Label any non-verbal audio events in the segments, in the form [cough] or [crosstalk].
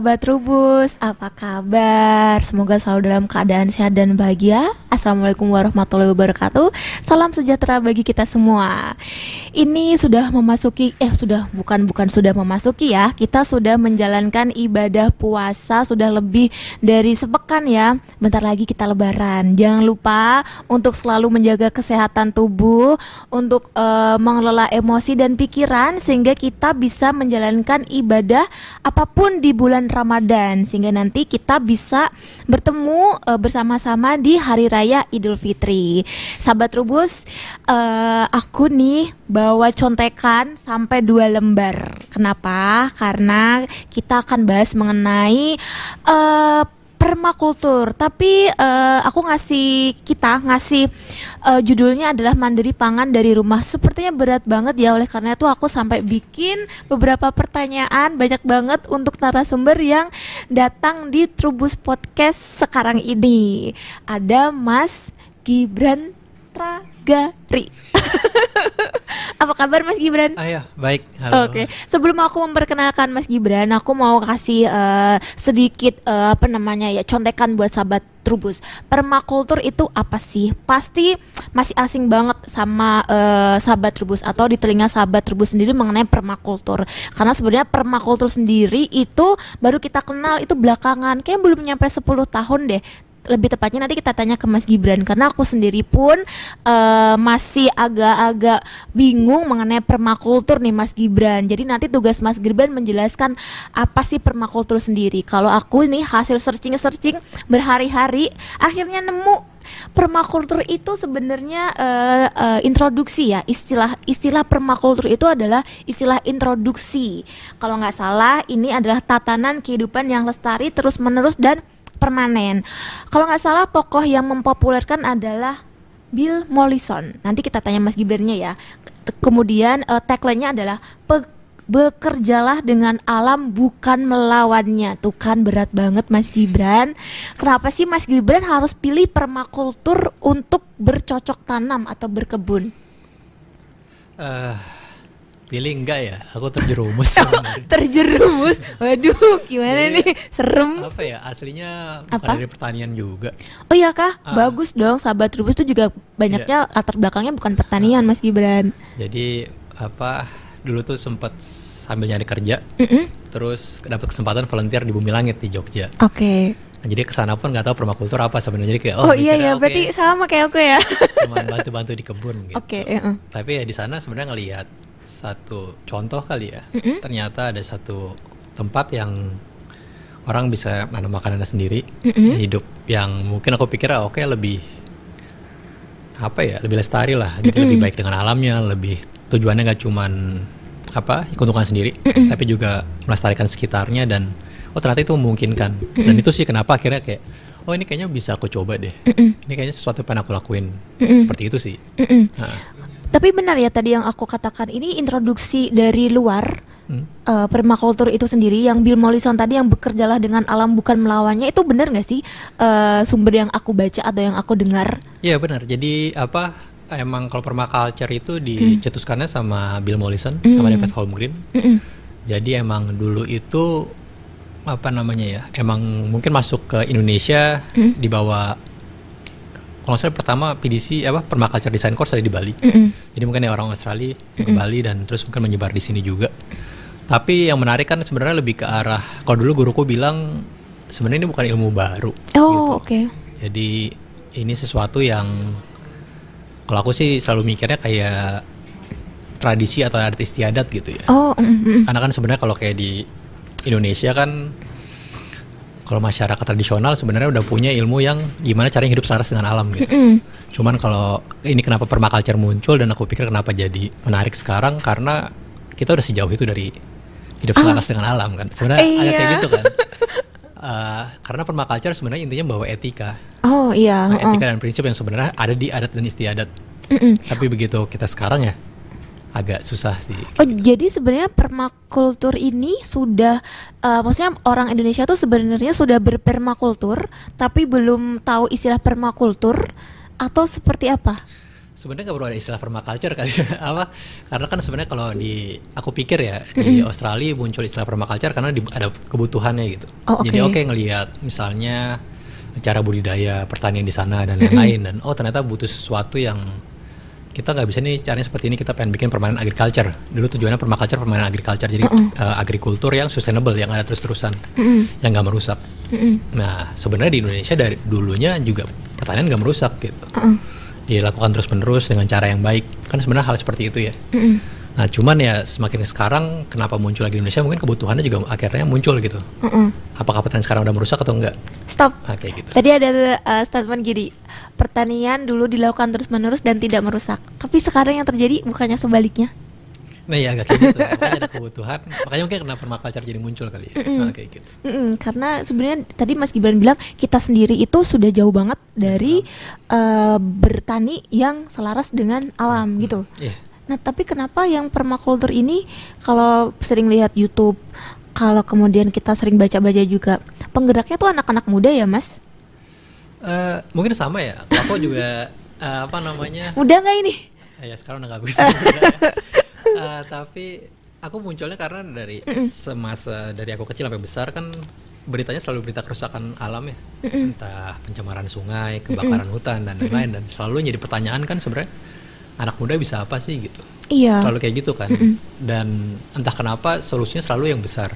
sahabat Rubus, apa kabar? Semoga selalu dalam keadaan sehat dan bahagia. Assalamualaikum warahmatullahi wabarakatuh. Salam sejahtera bagi kita semua. Ini sudah memasuki, eh sudah bukan bukan sudah memasuki ya. Kita sudah menjalankan ibadah puasa sudah lebih dari sepekan ya. Bentar lagi kita Lebaran. Jangan lupa untuk selalu menjaga kesehatan tubuh, untuk uh, mengelola emosi dan pikiran sehingga kita bisa menjalankan ibadah apa pun di bulan Ramadan sehingga nanti kita bisa bertemu uh, bersama-sama di hari raya Idul Fitri. Sahabat Rubus, uh, aku nih bawa contekan sampai dua lembar. Kenapa? Karena kita akan bahas mengenai uh, permakultur tapi uh, aku ngasih kita ngasih uh, judulnya adalah mandiri pangan dari rumah sepertinya berat banget ya oleh karena itu aku sampai bikin beberapa pertanyaan banyak banget untuk narasumber yang datang di Trubus Podcast sekarang ini ada Mas Gibran Tragari [laughs] Apa kabar Mas Gibran? Ah ya, baik. Halo. Oke. Okay. Sebelum aku memperkenalkan Mas Gibran, aku mau kasih uh, sedikit uh, apa namanya ya contekan buat sahabat Trubus. Permakultur itu apa sih? Pasti masih asing banget sama uh, sahabat Trubus atau di telinga sahabat Trubus sendiri mengenai permakultur. Karena sebenarnya permakultur sendiri itu baru kita kenal itu belakangan. Kayak belum nyampe 10 tahun deh lebih tepatnya nanti kita tanya ke Mas Gibran karena aku sendiri pun uh, masih agak-agak bingung mengenai permakultur nih Mas Gibran. Jadi nanti tugas Mas Gibran menjelaskan apa sih permakultur sendiri. Kalau aku ini hasil searching-searching berhari-hari akhirnya nemu permakultur itu sebenarnya uh, uh, introduksi ya istilah istilah permakultur itu adalah istilah introduksi kalau nggak salah ini adalah tatanan kehidupan yang lestari terus menerus dan permanen. Kalau nggak salah tokoh yang mempopulerkan adalah Bill Mollison. Nanti kita tanya Mas Gibrannya ya. Kemudian uh, tagline-nya adalah bekerjalah dengan alam bukan melawannya. Tuh kan berat banget Mas Gibran. Kenapa sih Mas Gibran harus pilih permakultur untuk bercocok tanam atau berkebun? Uh, Pilih enggak ya? Aku terjerumus. [laughs] terjerumus. Waduh, gimana Jadi, nih? Serem. Apa ya? Aslinya bukan apa? dari pertanian juga. Oh iya kah? Ah. Bagus dong. Sahabat Rubus tuh juga banyaknya yeah. latar belakangnya bukan pertanian. Mas Gibran. Jadi apa? Dulu tuh sempat sambil nyari kerja, mm -hmm. terus dapat kesempatan volunteer di Bumi Langit di Jogja. Oke. Okay. Nah, jadi ke sana pun nggak tahu permakultur apa sebenarnya jadi kayak oh, oh iya iya okay, berarti sama kayak aku ya cuma bantu-bantu di kebun [laughs] gitu. Oke. Okay, uh -uh. Tapi ya di sana sebenarnya ngelihat satu contoh kali ya. Mm -hmm. Ternyata ada satu tempat yang orang bisa nanam makanannya sendiri, mm -hmm. hidup yang mungkin aku pikir ah, oke okay, lebih apa ya, lebih lestari lah, jadi mm -hmm. lebih baik dengan alamnya, lebih tujuannya nggak cuman apa keuntungan sendiri, mm -hmm. tapi juga melestarikan sekitarnya dan oh ternyata itu memungkinkan. Mm -hmm. Dan itu sih kenapa akhirnya kayak oh ini kayaknya bisa aku coba deh. Mm -hmm. Ini kayaknya sesuatu yang pengen aku lakuin. Mm -hmm. Seperti itu sih. Mm -hmm. nah. Tapi benar ya tadi yang aku katakan ini introduksi dari luar hmm. uh, permakultur itu sendiri yang Bill Mollison tadi yang bekerjalah dengan alam bukan melawannya itu benar nggak sih uh, sumber yang aku baca atau yang aku dengar? Iya benar. Jadi apa emang kalau permaculture itu dicetuskannya hmm. sama Bill Mollison hmm. sama David Holmgren. Hmm. Jadi emang dulu itu apa namanya ya? Emang mungkin masuk ke Indonesia hmm. dibawa kalau saya pertama PDC apa permaculture design course ada di Bali. Mm -hmm. Jadi mungkin ya orang Australia mm -hmm. ke Bali dan terus mungkin menyebar di sini juga. Tapi yang menarik kan sebenarnya lebih ke arah kalau dulu guruku bilang sebenarnya ini bukan ilmu baru. Oh, gitu. oke. Okay. Jadi ini sesuatu yang kalau aku sih selalu mikirnya kayak tradisi atau adat istiadat gitu ya. Oh, mm -hmm. Karena kan sebenarnya kalau kayak di Indonesia kan kalau masyarakat tradisional sebenarnya udah punya ilmu yang gimana caranya hidup selaras dengan alam gitu. Mm -hmm. Cuman kalau ini kenapa permaculture muncul dan aku pikir kenapa jadi menarik sekarang karena kita udah sejauh itu dari hidup ah. selaras dengan alam kan. Sebenarnya iya. ada kayak gitu kan. Uh, [laughs] karena permaculture sebenarnya intinya bawa etika. Oh iya. Nah, etika oh. dan prinsip yang sebenarnya ada di adat dan istiadat. Mm -mm. Tapi begitu kita sekarang ya agak susah sih. Oh, jadi sebenarnya permakultur ini sudah uh, maksudnya orang Indonesia tuh sebenarnya sudah berpermakultur tapi belum tahu istilah permakultur atau seperti apa? sebenarnya nggak perlu ada istilah permaculture kali ya [laughs] apa karena kan sebenarnya kalau di aku pikir ya di Australia muncul istilah permaculture karena di, ada kebutuhannya gitu Oh, oke. jadi oke ngelihat misalnya cara budidaya pertanian di sana dan lain-lain dan oh ternyata butuh sesuatu yang kita nggak bisa nih caranya seperti ini kita pengen bikin permainan agriculture. Dulu tujuannya permaculture permainan agriculture. Jadi eh, agrikultur yang sustainable yang ada terus-terusan yang nggak merusak. Nah sebenarnya di Indonesia dari dulunya juga pertanian nggak merusak gitu. Dilakukan terus-menerus dengan cara yang baik. Kan sebenarnya hal seperti itu ya nah cuman ya semakin sekarang kenapa muncul lagi di Indonesia mungkin kebutuhannya juga akhirnya muncul gitu Mm-mm. apakah pertanian sekarang udah merusak atau enggak Stop. nah, kayak gitu Tadi ada uh, statement gini, pertanian dulu dilakukan terus-menerus dan tidak merusak. Tapi sekarang yang terjadi bukannya sebaliknya. nah ya agak kayak gitu makanya ada kebutuhan makanya mungkin kenapa permaculture jadi muncul kali ya nah, kayak gitu Mm-mm, karena sebenarnya tadi Mas Gibran bilang kita sendiri itu sudah jauh banget dari uh, bertani yang selaras dengan alam gitu. Iya. Nah, tapi kenapa yang permakultur ini kalau sering lihat YouTube, kalau kemudian kita sering baca-baca juga, penggeraknya tuh anak-anak muda ya, Mas? Eh, mungkin sama ya. Aku juga [laughs] eh, apa namanya? Muda nggak ini? Eh, ya sekarang udah nggak bagus. [laughs] Eh, tapi aku munculnya karena dari semasa dari aku kecil sampai besar kan beritanya selalu berita kerusakan alam ya. Entah pencemaran sungai, kebakaran hutan dan lain-lain dan selalu jadi pertanyaan kan sebenarnya anak muda bisa apa sih gitu. Iya. Selalu kayak gitu kan. Dan entah kenapa solusinya selalu yang besar.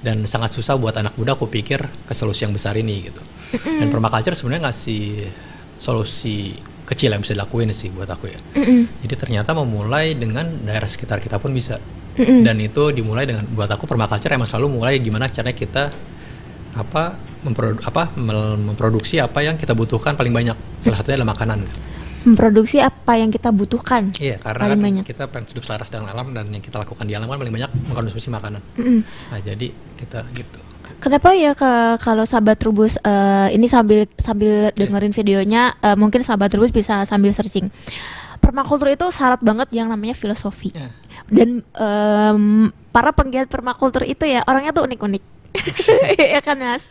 Dan sangat susah buat anak muda aku pikir ke solusi yang besar ini gitu. Dan permaculture sebenarnya ngasih solusi kecil yang bisa dilakuin sih buat aku ya. Mm-mm. Jadi ternyata memulai dengan daerah sekitar kita pun bisa. Mm-mm. Dan itu dimulai dengan buat aku permaculture emang selalu mulai gimana caranya kita apa memprodu apa memproduksi apa yang kita butuhkan paling banyak. Salah satunya adalah makanan. Memproduksi apa yang kita butuhkan. Iya, karena Paling kan banyak. kita pengen hidup selaras dengan alam dan yang kita lakukan di alam kan paling banyak mengkonsumsi makanan. Mm-mm. Nah, jadi kita gitu. Kenapa ya ke kalau sahabat Trubus eh, ini sambil sambil dengerin videonya eh, mungkin sahabat Trubus bisa sambil searching. Permakultur itu syarat banget yang namanya filosofi. Ya. Dan em, para penggiat permakultur itu ya orangnya tuh unik-unik. Ya kan Mas?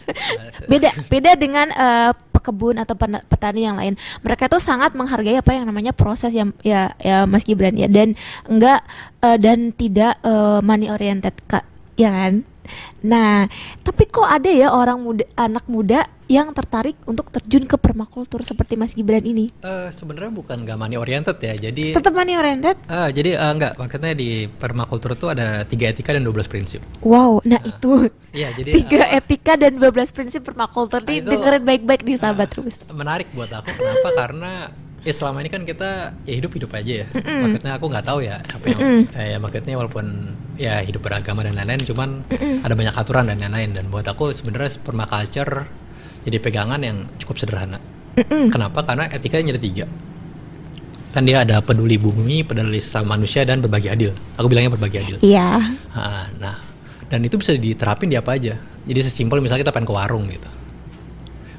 Beda beda dengan eh, pekebun atau petani yang lain. Mereka tuh sangat menghargai apa yang namanya proses yang ya ya Mas Gibran ya dan enggak eh, dan tidak eh, money oriented Kak. Ya kan? Nah, tapi kok ada ya orang muda anak muda yang tertarik untuk terjun ke permakultur seperti Mas Gibran ini? Eh, sebenarnya bukan gak money oriented ya. Jadi Tetap money oriented? Ah, jadi eh, enggak, maksudnya di permakultur itu ada tiga etika dan 12 prinsip. Wow, nah itu Iya, jadi tiga apa- etika dan 12 prinsip permakultur nih Nah, itu- dengerin baik-baik di sahabat Ah, terus. Menarik buat aku kenapa? [laughs] Karena ya selama ini kan kita ya hidup hidup aja ya. Maksudnya aku nggak tahu ya apa yang eh, ya maksudnya walaupun ya hidup beragama dan lain-lain, cuman ada banyak aturan dan lain-lain. Dan buat aku sebenarnya permaculture jadi pegangan yang cukup sederhana. Kenapa? Karena etikanya ada tiga. Kan dia ada peduli bumi, peduli sama manusia dan berbagi adil. Aku bilangnya berbagi adil. Iya. Ah, nah, dan itu bisa diterapin di apa aja. Jadi sesimpel misalnya kita pengen ke warung gitu.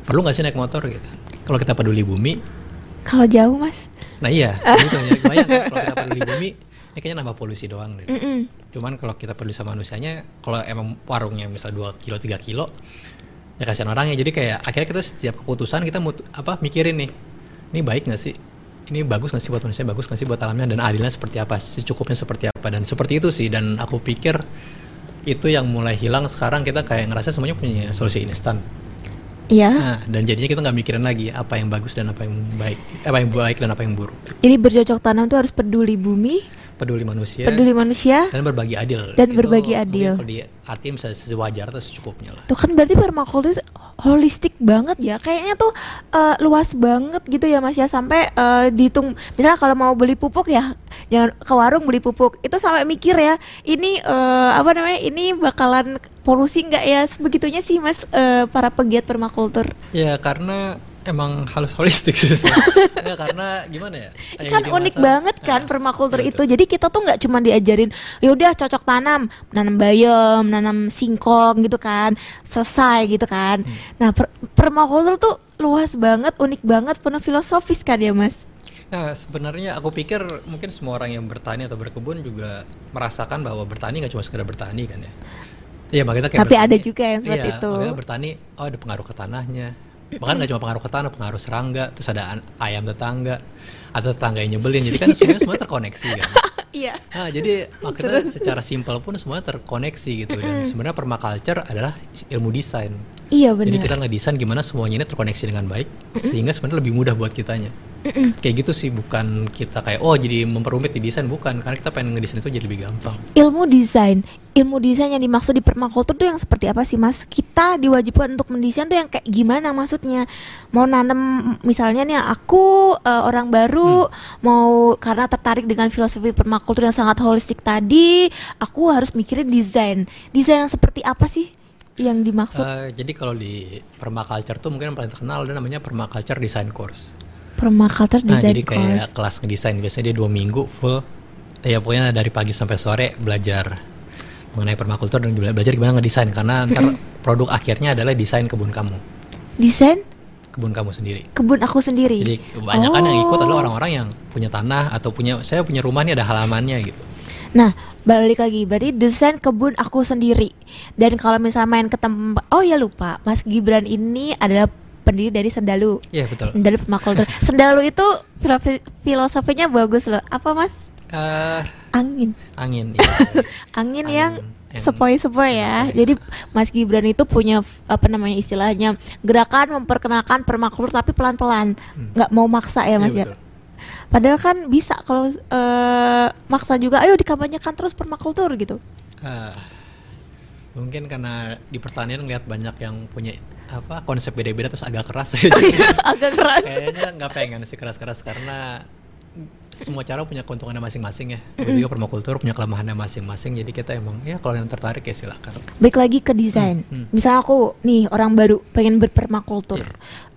Perlu nggak sih naik motor gitu? Kalau kita peduli bumi, Kalau jauh, Mas. nah iya, [laughs] gitu ya. Bayang kan, kalau kita peduli bumi, ini kayaknya nambah polusi doang deh. Mm-mm. Cuman kalau kita peduli sama manusianya, kalau emang warungnya misal 2 kilo, 3 kilo, ya kasihan orangnya. Jadi kayak akhirnya kita setiap keputusan kita mut- apa mikirin nih, ini baik nggak sih? Ini bagus nggak sih buat manusia, bagus nggak sih buat alamnya, dan adilnya seperti apa, secukupnya seperti apa, dan seperti itu sih. Dan aku pikir itu yang mulai hilang sekarang kita kayak ngerasa semuanya punya solusi instan. Iya. Nah, dan jadinya kita nggak mikirin lagi apa yang bagus dan apa yang baik, apa yang baik dan apa yang buruk. Jadi bercocok tanam tuh harus peduli bumi, Peduli manusia peduli manusia. dan berbagi adil. Dan Itu berbagi adil. Kalau di artinya bisa sewajar atau secukupnya lah. Tuh kan berarti permakultur holistik banget ya. Kayaknya tuh eh, luas banget gitu ya Mas ya sampai eh, dihitung misalnya kalau mau beli pupuk ya jangan ke warung beli pupuk. Itu sampai mikir ya, ini eh, apa namanya? Ini bakalan polusi nggak ya? Sebegitunya sih Mas eh, para pegiat permakultur. Ya karena emang halus holistik sih. ya, [laughs] karena gimana ya? yang kan unik masalah- banget kan Nah, permakultur iya, itu. Jadi kita tuh nggak cuma diajarin yaudah cocok tanam, nanam bayam, nanam singkong gitu kan, selesai gitu kan. Hmm. Nah per- permakultur tuh luas banget, unik banget, penuh filosofis kan ya mas? Nah, sebenarnya aku pikir mungkin semua orang yang bertani atau berkebun juga merasakan bahwa bertani nggak cuma sekedar bertani kan ya. Iya, makanya kayak Tapi ada bertani- juga yang seperti iya, itu. makanya bertani, oh ada pengaruh ke tanahnya, bahkan nggak cuma pengaruh ke tanah pengaruh serangga terus ada ayam tetangga atau tetangga yang nyebelin jadi kan semuanya semua terkoneksi kan [laughs] Iya. Nah, jadi makanya secara simpel pun semuanya terkoneksi gitu dan sebenarnya permaculture adalah ilmu desain. Iya Jadi benar. kita ngedesain gimana semuanya ini terkoneksi dengan baik sehingga sebenarnya lebih mudah buat kitanya. Kayak gitu sih bukan kita kayak oh jadi memperumit di desain bukan karena kita pengen ngedesain itu jadi lebih gampang. Ilmu desain, ilmu desain yang dimaksud di permakultur tuh yang seperti apa sih mas? Kita diwajibkan untuk mendesain tuh yang kayak gimana maksudnya? Mau nanam misalnya nih aku eh, orang baru mau karena tertarik dengan filosofi permakultur yang sangat holistik tadi, aku harus mikirin desain. Desain yang seperti apa sih yang dimaksud? Eh, jadi kalau di permaculture tuh mungkin yang paling terkenal ada namanya permaculture design course. Permacultur Nah, design jadi course. kayak kelas ngedesain biasanya dia dua minggu full ya pokoknya dari pagi sampai sore belajar mengenai permakultur dan bela- belajar gimana ngedesain karena ntar produk akhirnya adalah desain kebun kamu Desain kebun kamu sendiri kebun aku sendiri. jadi kebanyakan yang ikut Oh. adalah orang-orang yang punya tanah atau punya saya punya rumah nih ada halamannya gitu Nah, balik lagi berarti desain kebun aku sendiri. Dan kalau misalnya main ke tempat Oh ya lupa, Mas Gibran ini adalah pendiri dari Sendalu. Iya betul Sendalu Permakultur. Sendalu itu filosofi- filosofinya bagus loh. Apa Mas? Eh, Angin. angin [laughs] iya. Angin Angin yang sepoi-sepoi ya. Jadi Mas Gibran itu punya apa namanya istilahnya gerakan memperkenalkan permakultur tapi pelan-pelan, nggak mau maksa ya Mas Iya, ya. betul. Padahal kan bisa kalau eh, maksa juga, ayo dikampanyekan terus permakultur gitu. Ah, mungkin karena di pertanian ngeliat banyak yang punya apa konsep beda-beda terus agak keras jadi [laughs] Agak keras. kayaknya nggak pengen sih keras-keras karena semua cara punya keuntungannya masing-masing ya. Begitu juga permakultur punya kelemahannya masing-masing. Jadi kita emang ya kalau yang tertarik ya silakan. Baik lagi ke desain. Hmm, Misalnya aku nih orang baru pengen berpermakultur.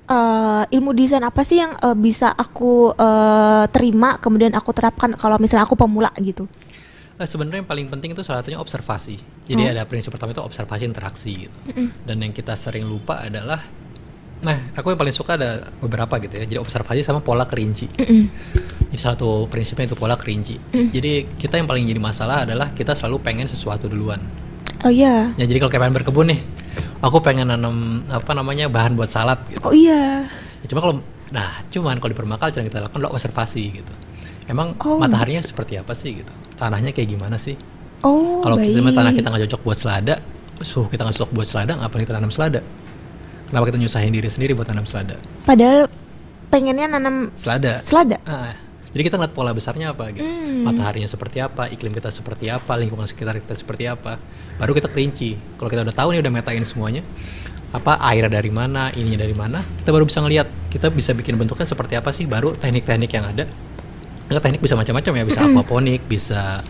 Eh, ilmu desain apa sih yang eh, bisa aku eh, terima kemudian aku terapkan kalau misalnya aku pemula gitu? Eh, sebenarnya yang paling penting itu salah satunya observasi. Jadi ada prinsip pertama itu observasi interaksi gitu. Dan yang kita sering lupa adalah Nah, aku yang paling suka ada beberapa gitu ya. Jadi observasi sama pola kerinci. Mm-mm. Jadi satu prinsipnya itu pola kerinci. Jadi kita yang paling jadi masalah adalah kita selalu pengen sesuatu duluan. Oh iya. Ya jadi kalau kayak pengen berkebun nih, aku pengen nanam apa namanya bahan buat salad gitu. Oh iya. Ya, cuma kalau nah cuman kalau di yang kita lakukan adalah observasi gitu. Emang Oh. mataharinya seperti apa sih gitu? Tanahnya kayak gimana sih? Oh kalau kita tanah kita nggak cocok buat selada, suhu kita nggak cocok buat selada, ngapain kita tanam selada? Kenapa kita nyusahin diri sendiri buat tanam selada? Padahal pengennya nanam Selada. selada. Ah, jadi kita ngeliat pola besarnya apa gitu. Hmm. Mataharinya seperti apa, iklim kita seperti apa, lingkungan sekitar kita seperti apa. Baru kita kerinci. Kalau kita udah tahu nih udah metain semuanya, apa air dari mana, ininya dari mana, kita baru bisa ngelihat. Kita bisa bikin bentuknya seperti apa sih, baru teknik-teknik yang ada. Nah, teknik bisa macam-macam ya, bisa aquaponik, bisa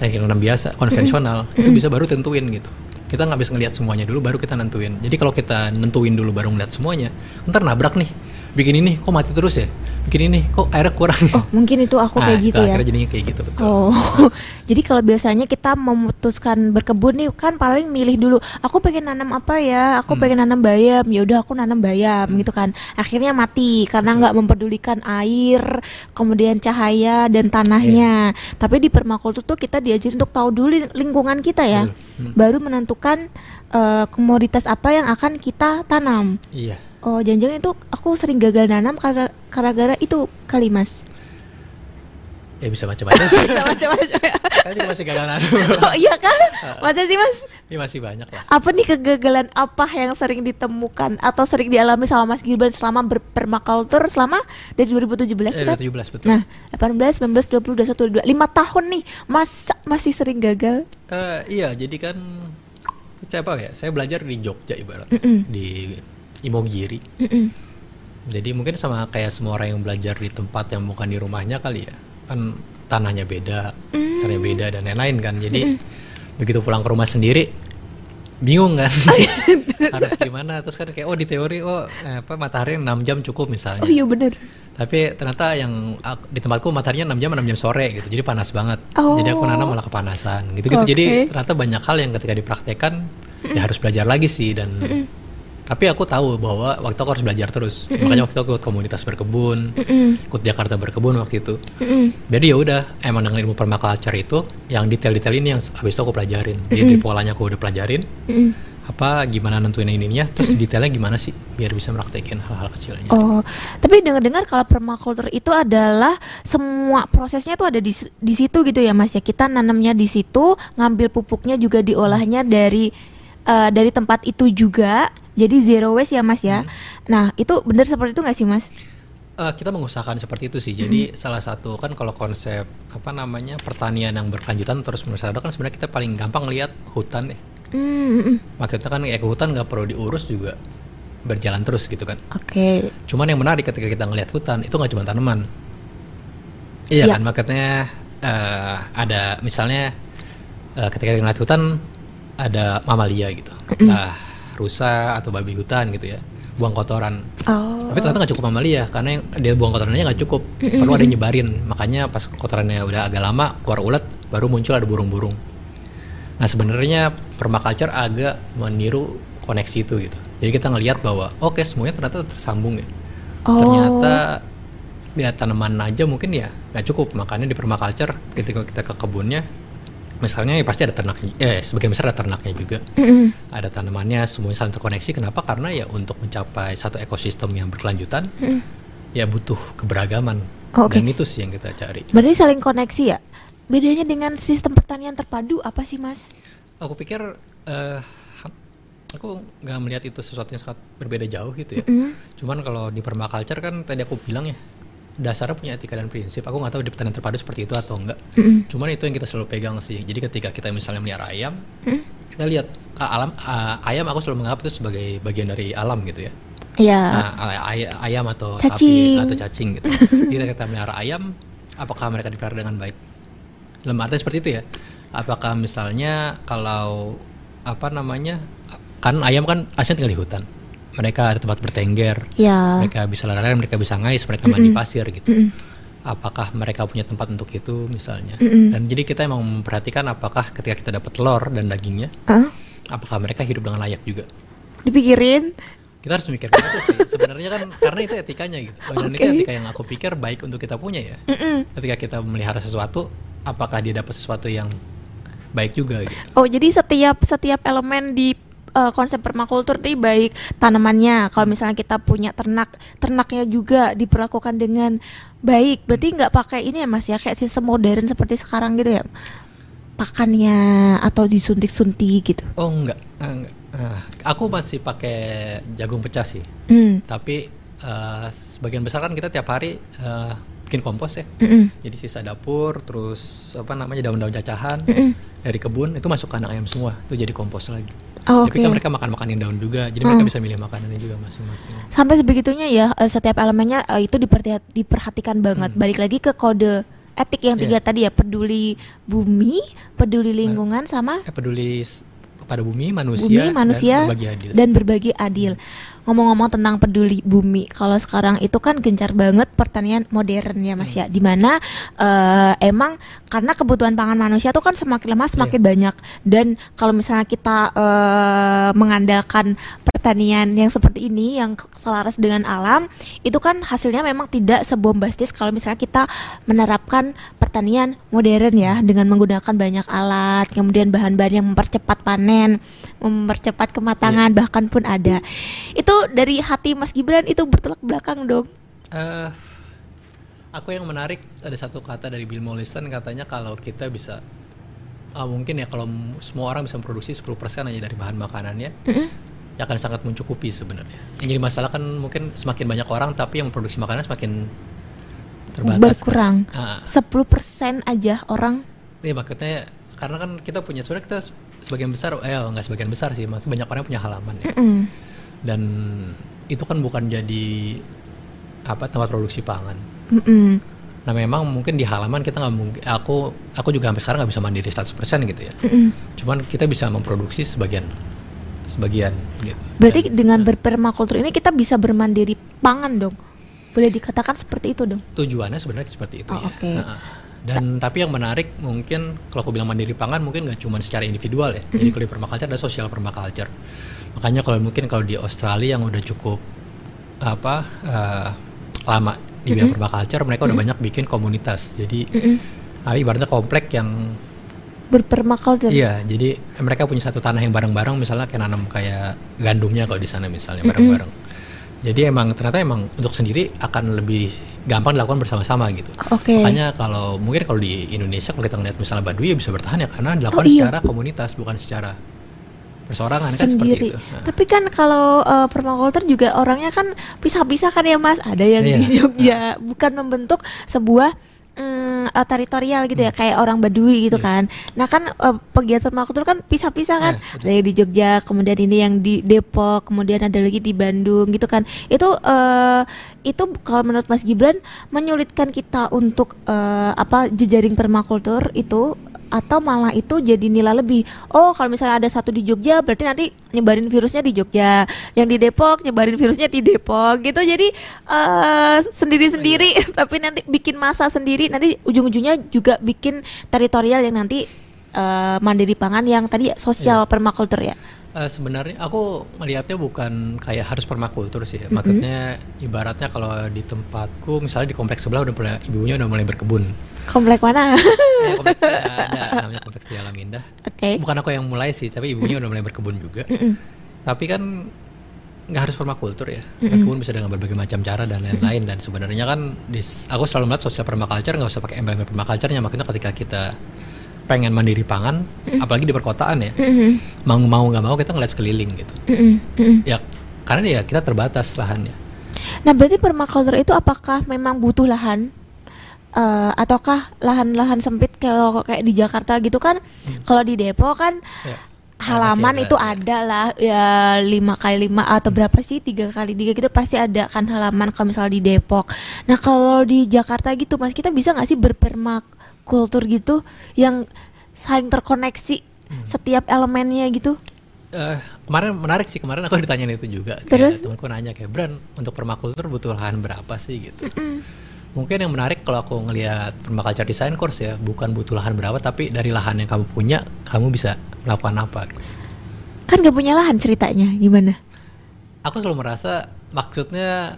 teknik nanam biasa, konvensional. Itu bisa baru tentuin gitu. Kita nggak bisa ngelihat semuanya dulu, baru kita nentuin. Jadi kalau kita nentuin dulu baru ngeliat semuanya, ntar nabrak nih. Bikin ini kok mati terus ya? Bikin ini kok airnya kurang. Oh mungkin itu aku Nah, kayak itu gitu ya. Akhirnya jadinya kayak gitu betul. Oh, [laughs] jadi kalau biasanya kita memutuskan berkebun nih kan paling milih dulu. Aku pengen nanam apa ya? Aku Hmm. pengen nanam bayam. Ya udah aku nanam bayam gitu kan. Akhirnya mati karena nggak mempedulikan air, kemudian cahaya dan tanahnya. Iya. Tapi di permakultur tuh kita diajarin untuk tahu dulu ling- lingkungan kita ya, Betul. Hmm. baru menentukan eh, komoditas apa yang akan kita tanam. Iya. Oh, jangan-jangan itu aku sering gagal nanam karena gara-gara itu kali mas. Ya bisa macam-macam sih. [laughs] Macam-macam. Kan masih gagal nanam. [laughs] Oh iya kan? Masa sih mas? Ini masih banyak lah. Apa nih kegagalan apa yang sering ditemukan atau sering dialami sama Mas Gibran selama berpermakultur selama dari 2017 Eh, kan? 2017 betul. Nah, 18, 19, 20, 21, 22, 5 tahun nih masa masih sering gagal? Eh, iya, jadi kan saya apa ya? Saya belajar di Jogja ibarat Mm-mm. di Imogiri. Mm-mm. Jadi mungkin sama kayak semua orang yang belajar di tempat yang bukan di rumahnya kali ya. Kan tanahnya beda, Mm. caranya beda dan lain-lain kan. Jadi begitu pulang ke rumah sendiri bingung kan [laughs] harus gimana terus kan kayak oh di teori oh eh, apa matahari 6 jam cukup misalnya Oh iya bener. tapi ternyata yang ak- di tempatku mataharinya 6 jam 6 jam sore gitu jadi panas banget Oh. jadi aku nanam malah kepanasan gitu gitu jadi Oke. ternyata banyak hal yang ketika dipraktekkan ya harus belajar lagi sih dan tapi aku tahu bahwa waktu aku harus belajar terus. Makanya waktu itu aku ikut komunitas berkebun Mm-mm. ikut Jakarta berkebun waktu itu. Mm-mm. jadi ya udah emang dengan ilmu permaculture itu yang detail-detail ini yang habis itu aku pelajarin. Jadi dari polanya aku udah pelajarin. Mm-mm. apa gimana nentuin ininya terus detailnya gimana sih biar bisa meraktekin hal-hal kecilnya. Oh, tapi dengar-dengar kalau permakultur itu adalah semua prosesnya tuh ada di di situ gitu ya Mas ya. Kita nanamnya di situ, ngambil pupuknya juga diolahnya dari eh, dari tempat itu juga. Jadi zero waste ya Mas ya. Nah, itu benar seperti itu nggak sih Mas? Eh, kita mengusahakan seperti itu sih. Jadi salah satu kan kalau konsep apa namanya pertanian yang berkelanjutan terus menerus ada kan sebenarnya kita paling gampang lihat hutan ya. Hmm, mm, mm. Maksudnya kan ya ke hutan nggak perlu diurus juga berjalan terus gitu kan. Oke. Cuman yang menarik ketika kita ngelihat hutan itu nggak cuma tanaman. Iya Iya. kan maksudnya eh, ada misalnya eh, ketika kita ngelihat hutan ada mamalia gitu, Entah rusa atau babi hutan gitu ya, buang kotoran. Oh. Tapi ternyata nggak cukup mamalia karena yang dia buang kotorannya nggak cukup, perlu ada nyebarin. Makanya pas kotorannya udah agak lama keluar ulet, baru muncul ada burung-burung. Nah sebenarnya permaculture agak meniru koneksi itu gitu. Jadi kita ngelihat bahwa oke semuanya ternyata tersambung ya. Oh. Ternyata ya tanaman aja mungkin ya nggak cukup. Makanya di permaculture ketika kita ke kebunnya, misalnya ya pasti ada ternaknya. Eh sebagian besar ada ternaknya juga. Mm-mm. Ada tanamannya semuanya saling terkoneksi. Kenapa? Karena ya untuk mencapai satu ekosistem yang berkelanjutan, ya butuh keberagaman. Oke. Dan itu sih yang kita cari. Berarti saling koneksi ya? Bedanya dengan sistem pertanian terpadu apa sih Mas? Aku pikir eh aku nggak melihat itu sesuatu yang sangat berbeda jauh gitu ya. Mm. Cuman kalau di permaculture kan tadi aku bilang ya dasarnya punya etika dan prinsip. Aku nggak tahu di pertanian terpadu seperti itu atau enggak. Mm-mm. Cuman itu yang kita selalu pegang sih. Jadi ketika kita misalnya melihara ayam, Mm. kita lihat alam ah, ayam aku selalu menganggap itu sebagai bagian dari alam gitu ya. Iya. Nah, ay- ay- ayam atau Cacing. sapi atau cacing gitu. [laughs] Jadi kita melihara ayam, apakah mereka dipelihara dengan baik? Dalam artian seperti itu ya. Apakah misalnya kalau apa namanya? Kan ayam kan aslinya tinggal di hutan. Mereka ada tempat bertengger, Ya. mereka bisa lari, mereka bisa ngais, mereka mandi pasir gitu. Mm-mm. Apakah mereka punya tempat untuk itu misalnya? Mm-mm. Dan jadi kita emang memperhatikan apakah ketika kita dapat telur dan dagingnya, Hah? apakah mereka hidup dengan layak juga? Dipikirin. kita harus mikir gitu sih sebenarnya kan karena itu etikanya gitu dan itu Oke. etika yang aku pikir baik untuk kita punya ya Mm-mm. ketika kita memelihara sesuatu apakah dia dapat sesuatu yang baik juga gitu Oh, jadi setiap setiap elemen di eh, konsep permakultur nih baik tanamannya. Kalau misalnya kita punya ternak, ternaknya juga diperlakukan dengan baik. Berarti nggak pakai ini ya Mas ya kayak sistem modern seperti sekarang gitu ya. Pakannya atau disuntik-suntik gitu. oh enggak Ah, enggak Ah, aku masih pakai jagung pecah sih Hmm. tapi eh, sebagian besar kan kita tiap hari eh, bikin kompos ya Mm-mm. jadi sisa dapur terus apa namanya daun-daun cacahan Mm-mm. dari kebun itu masuk ke anak ayam semua itu jadi kompos lagi Oh, jadi kan oke. mereka makan makanin daun juga jadi mereka Hmm. bisa milih makanannya juga masing-masing Sampai sebegitunya ya eh, setiap elemennya eh, itu diperhati- diperhatikan banget. Hmm. Balik lagi ke kode etik yang tiga Iya. tadi ya, peduli bumi, peduli lingkungan sama eh, peduli kepada bumi, manusia, bumi, manusia, dan berbagi adil. dan berbagi adil. Ngomong-ngomong tentang peduli bumi, kalau sekarang itu kan gencar banget pertanian modern ya mas ya, di mana eh, emang karena kebutuhan pangan manusia tuh kan semakin lemah semakin banyak. Dan kalau misalnya kita eh, mengandalkan pertanian yang seperti ini yang selaras dengan alam, itu kan hasilnya memang tidak sebombastis kalau misalnya kita menerapkan pertanian modern ya dengan menggunakan banyak alat, kemudian bahan-bahan yang mempercepat panen, mempercepat kematangan bahkan pun ada. Itu dari hati Mas Gibran itu bertolak belakang dong. Eh, aku yang menarik ada satu kata dari Bill Mollison katanya kalau kita bisa ah, mungkin ya kalau semua orang bisa memproduksi 10% aja dari bahan makanannya Mm-mm. ya akan sangat mencukupi sebenarnya. Yang jadi masalah kan mungkin semakin banyak orang tapi yang memproduksi makanan semakin terbatas. Berkurang. kan. Ah, 10% aja orang Iya maksudnya karena kan kita punya sebenarnya kita sebagian besar eh nggak sebagian besar sih banyak orang punya halaman ya Mm-mm. dan itu kan bukan jadi apa tempat produksi pangan Mm-mm. nah memang mungkin di halaman kita nggak mungkin aku aku juga sampai sekarang nggak bisa mandiri 100% gitu ya Mm-mm. cuman kita bisa memproduksi sebagian sebagian gitu Berarti Dan dengan berpermakultur ini kita bisa bermandiri pangan dong. Boleh dikatakan seperti itu dong. tujuannya sebenarnya seperti itu Oh, ya oke. Nah, dan tapi yang menarik mungkin kalau aku bilang mandiri pangan mungkin nggak cuma secara individual ya. Jadi kalau di permaculture ada social permaculture. Makanya kalau mungkin kalau di Australia yang udah cukup apa eh, lama di bidang permaculture mereka udah banyak bikin komunitas. Jadi ah, ibaratnya komplek yang berpermakultur. Iya, jadi mereka punya satu tanah yang bareng-bareng, misalnya kayak nanam kayak gandumnya kalau di sana misalnya bareng-bareng. Jadi emang ternyata emang untuk sendiri akan lebih gampang dilakukan bersama-sama gitu. Oke. Makanya kalau mungkin kalau di Indonesia kalau kita ngeliat misalnya Baduy ya bisa bertahan ya karena dilakukan Oh, iya. secara komunitas bukan secara perseorangan kan seperti itu. Nah. Tapi kan kalau eh, permakultur juga orangnya kan pisah-pisah kan ya Mas. Ada yang Iya. di Jogja, bukan membentuk sebuah mm, eh, teritorial gitu Hmm. ya kayak orang Baduy gitu Iya. kan. Nah kan eh, pegiat permakultur kan pisah-pisah kan. Betul. ada yang di Jogja, kemudian ini yang di Depok, kemudian ada lagi di Bandung gitu kan. Itu eh, itu kalau menurut Mas Gibran menyulitkan kita untuk eh, apa jejaring permakultur itu atau malah itu jadi nilai lebih. Oh, kalau misalnya ada satu di Jogja, berarti nanti nyebarin virusnya di Jogja. Yang di Depok nyebarin virusnya di Depok gitu. Jadi eh, sendiri-sendiri [laughs] tapi nanti bikin masa sendiri, nanti ujung-ujungnya juga bikin teritorial yang nanti eh, mandiri pangan yang tadi sosial permakultur ya. Eh, sebenarnya aku melihatnya bukan kayak harus permakultur sih. ya. Maksudnya ibaratnya kalau di tempatku misalnya di kompleks sebelah udah mulai ibunya udah mulai berkebun. Komplek mana? Eh, kompleks [laughs] ada namanya kompleks di Alam Indah. Oke. Bukan aku yang mulai sih, tapi ibunya udah mulai berkebun juga. Tapi kan nggak harus permakultur ya. Berkebun bisa dengan berbagai macam cara dan lain-lain. Dan sebenarnya kan dis- aku selalu melihat sosial permaculture nggak usah pakai embel permaculture-nya. Makanya ketika kita pengen mandiri pangan, apalagi di perkotaan ya, mau mau nggak mau kita ngeliat sekeliling gitu. Ya karena ya kita terbatas lahannya. Nah, berarti permakultur itu apakah memang butuh lahan? Eh, ataukah lahan-lahan sempit kalau kayak di Jakarta gitu kan? Kalau di Depok kan Ya. halaman Masih itu ada lah ya lima kali lima atau berapa sih tiga kali tiga gitu pasti ada kan halaman kalau misalnya di Depok. Nah kalau di Jakarta gitu mas kita bisa nggak sih berpermakultur gitu yang saling terkoneksi setiap elemennya gitu? Eh, kemarin menarik sih kemarin aku ditanyain itu juga. Kayak temanku nanya kayak Bran untuk permakultur butuh lahan berapa sih gitu. Mungkin yang menarik kalau aku ngelihat permaculture design course ya bukan butuh lahan berapa tapi dari lahan yang kamu punya kamu bisa melakukan apa. Kan gak punya lahan ceritanya gimana? Aku selalu merasa maksudnya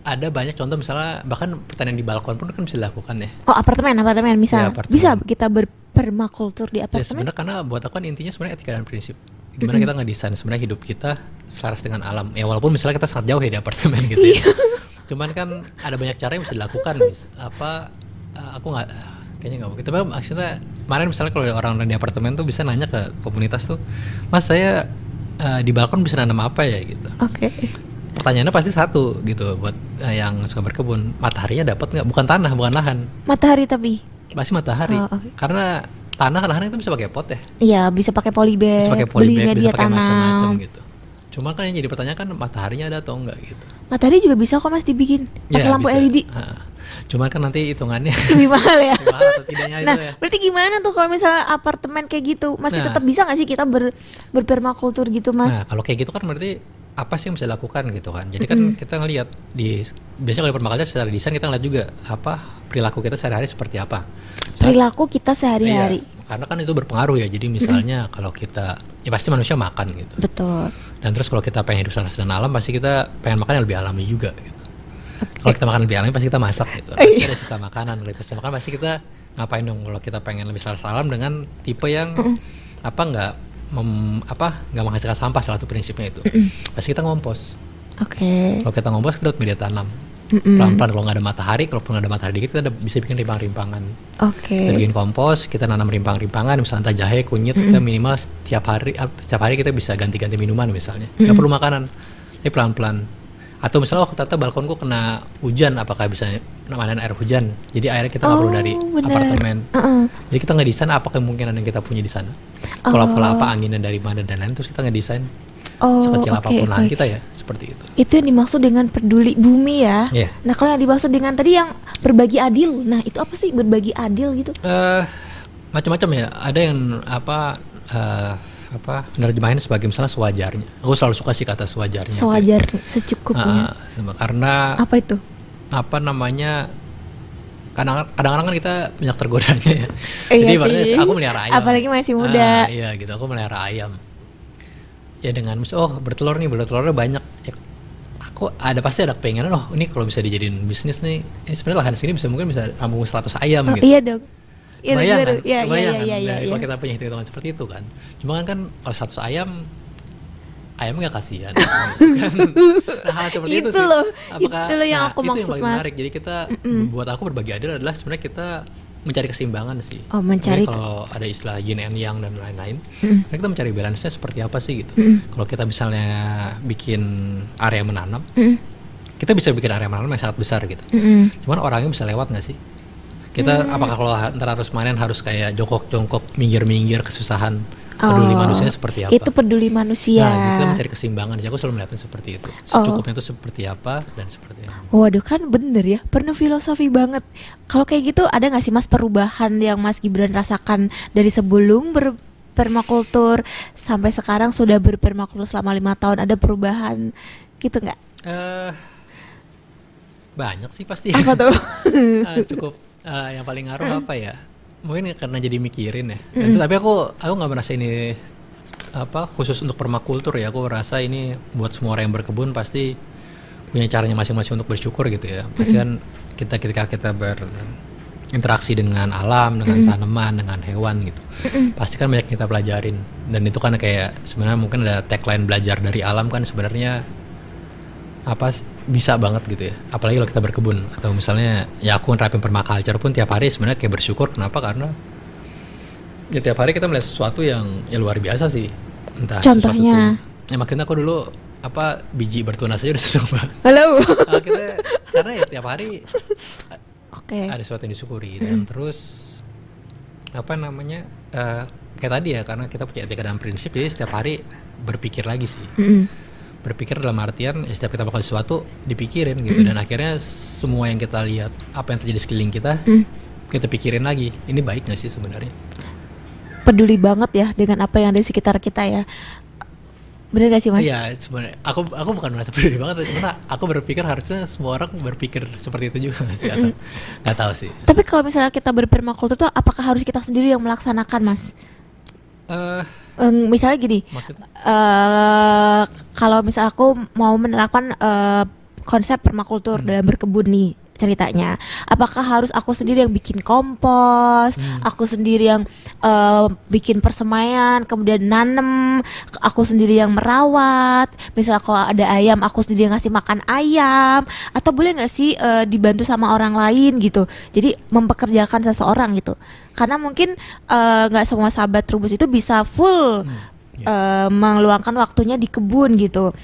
ada banyak contoh misalnya bahkan pertanian di balkon pun kan bisa dilakukan ya. Oh apartemen apartemen misal Ya, apartemen. bisa kita berpermakultur di Ya apartemen? sebenarnya karena buat aku kan intinya sebenarnya etika dan prinsip. Gimana kita ngedesain sebenarnya hidup kita selaras dengan alam. Ya walaupun misalnya kita sangat jauh ya di apartemen gitu ya. Cuman kan ada banyak cara yang bisa dilakukan. Mis. Apa eh, aku nggak kayaknya nggak mungkin. Tapi maksudnya kemarin misalnya kalau orang di apartemen tuh bisa nanya ke komunitas tuh, Mas saya eh, di balkon bisa nanam apa ya gitu. Oke. Pertanyaannya pasti satu gitu buat eh, yang suka berkebun. Mataharinya dapat nggak? Bukan tanah, bukan lahan. Matahari tapi. Pasti matahari. Oh, oke. Karena tanah lahan itu bisa pakai pot ya Iya bisa pakai polybag, bisa pakai beli polybag, media bisa pakai macam-macam gitu. Cuma kan yang jadi pertanyaan kan mataharinya ada atau enggak gitu. Matahari juga bisa kok mas dibikin pakai Ya, lampu bisa. LED. Ha. Cuma kan nanti hitungannya [laughs] Lebih mahal ya. mahal atau tidaknya Nah, itu ya. berarti gimana tuh kalau misalnya apartemen kayak gitu masih Nah. tetap bisa nggak sih kita ber berpermakultur gitu mas? Nah, kalau kayak gitu kan berarti apa sih yang bisa dilakukan gitu kan. Jadi kan kita ngelihat di biasanya kalau permaculture secara desain kita ngeliat juga apa perilaku kita sehari-hari seperti apa. Perilaku kita sehari-hari. Iya, karena kan itu berpengaruh ya. Jadi misalnya kalau kita ya pasti manusia makan gitu. Betul. Dan terus kalau kita pengen hidup dengan alam pasti kita pengen makan yang lebih alami juga gitu. Kalau kita makan lebih alami pasti kita masak gitu. Oh, Pasti iya. ada sisa makanan. Kalau sisa makan pasti kita ngapain dong kalau kita pengen lebih selaras alam dengan tipe yang apa nggak mem- apa nggak menghasilkan sampah salah satu prinsipnya itu. Pasti kita ngompos. Oke. Kalau kita ngompos kita media tanam. Mm-mm. Pelan-pelan kalau nggak ada matahari, kalaupun nggak ada matahari dikit kita ada- bisa bikin rimpang-rimpangan. Oke. Kita bikin kompos, kita nanam rimpang-rimpangan, misalnya entah jahe, kunyit, kita minimal setiap hari, ap- setiap hari kita bisa ganti-ganti minuman misalnya. Nggak perlu makanan, tapi pelan-pelan. Atau misalnya waktu ternyata balkonku kena hujan, apakah bisa namanin air hujan? Jadi airnya kita nggak perlu Oh, dari benar. apartemen. Jadi kita ngedesain apa kemungkinan yang kita punya di sana. Oh. Pola-pola apa anginnya dari mana dan lain terus kita ngedesain Oh, sekecil oke, apa pun lahan oke. kita ya, seperti itu. Itu yang dimaksud dengan peduli bumi ya. Iya. Nah, kalau yang dimaksud dengan tadi yang berbagi adil. Nah, itu apa sih berbagi adil gitu? eh macam-macam ya. Ada yang apa eh apa menerjemahin sebagai misalnya sewajarnya. Aku selalu suka sih kata sewajarnya. Sewajar, secukupnya. Sama- karena apa itu? apa namanya kadang-kadang kan kita banyak tergodanya ya. Iya Jadi ibaratnya sih. aku melihara ayam. Apalagi masih muda. Ah, iya gitu, aku melihara ayam. Ya dengan oh bertelur nih, bertelurnya banyak. Ya, aku ada pasti ada pengen oh ini kalau bisa dijadiin bisnis nih, ini sebenarnya lahan sini bisa mungkin bisa rampung 100 ayam Oh, gitu. iya dong. Iya, baru. kan? Iya, iya, iya, kan? iya, Nah, iya, kalau kita punya hitung-hitungan seperti itu kan. Cuma kan kan kalau 100 ayam ayam nggak kasihan kan? [laughs] nah, hal seperti itu, Itu sih loh, itu loh yang nah, aku itu maksud, yang paling Mas. menarik jadi kita buat aku berbagi adil adalah sebenarnya kita mencari keseimbangan sih Oh, mencari- Jadi kalau ada istilah yin and yang dan lain-lain nah, kita mencari balance nya seperti apa sih gitu kalau kita misalnya bikin area menanam Mm, kita bisa bikin area menanam yang sangat besar gitu mm, mm. Cuman orangnya bisa lewat nggak sih? Kita Hmm. apakah kalau ntar harus manen harus kayak jongkok-jongkok, minggir-minggir, kesusahan, peduli Oh, manusia seperti apa? Itu peduli manusia. Nah, kita mencari keseimbangan sih. Aku selalu melihatnya seperti itu. Oh. Secukupnya itu seperti apa dan seperti apa. Waduh kan bener ya, penuh filosofi banget. Kalau kayak gitu ada nggak sih mas perubahan yang mas Gibran rasakan dari sebelum berpermakultur sampai sekarang sudah berpermakultur selama lima tahun ada perubahan gitu nggak? Eh, banyak sih pasti. Apa tuh? Eh, [laughs] cukup eh, yang paling ngaruh apa ya? Mungkin karena jadi mikirin ya. Dan itu- tapi aku aku nggak merasa ini apa khusus untuk permakultur ya. Aku rasa ini buat semua orang yang berkebun pasti punya caranya masing-masing untuk bersyukur gitu ya. Pasti kan kita ketika kita berinteraksi dengan alam, dengan tanaman, dengan hewan gitu. Pasti kan banyak kita pelajarin. Dan itu kan kayak sebenarnya mungkin ada tagline belajar dari alam kan sebenarnya apa bisa banget gitu ya apalagi kalau kita berkebun atau misalnya ya aku nerapin permaculture pun tiap hari sebenarnya kayak bersyukur kenapa karena ya tiap hari kita melihat sesuatu yang ya luar biasa sih entah Contohnya? ya maksudnya aku dulu apa biji bertunas aja udah seneng banget Halo. [laughs] Ah, kita karena ya tiap hari Oke. ada sesuatu yang disyukuri dan terus apa namanya eh, kayak tadi ya karena kita punya etika dan prinsip jadi setiap hari berpikir lagi sih Mm-mm. Berpikir dalam artian ya setiap kita melakukan sesuatu dipikirin gitu dan akhirnya semua yang kita lihat apa yang terjadi di sekeliling kita Mm. kita pikirin lagi ini baik nggak sih sebenarnya Peduli banget ya dengan apa yang ada di sekitar kita ya. Bener gak sih mas? Iya sebenarnya aku aku bukan merasa peduli banget karena aku berpikir harusnya semua orang berpikir seperti itu juga nggak sih atau nggak tahu sih Tapi kalau misalnya kita berpermakultur tuh apakah harus kita sendiri yang melaksanakan mas? Eh Em, misalnya gini, eh kalau misal aku mau menerapkan eh, konsep permakultur dalam berkebun nih ceritanya, apakah harus aku sendiri yang bikin kompos, aku sendiri yang eh, bikin persemaian, kemudian nanem, aku sendiri yang merawat, misal kalau ada ayam aku sendiri yang ngasih makan ayam, atau boleh nggak sih eh, dibantu sama orang lain gitu, jadi mempekerjakan seseorang gitu, karena mungkin eh, nggak semua sahabat trubus itu bisa full eh, meluangkan waktunya di kebun gitu.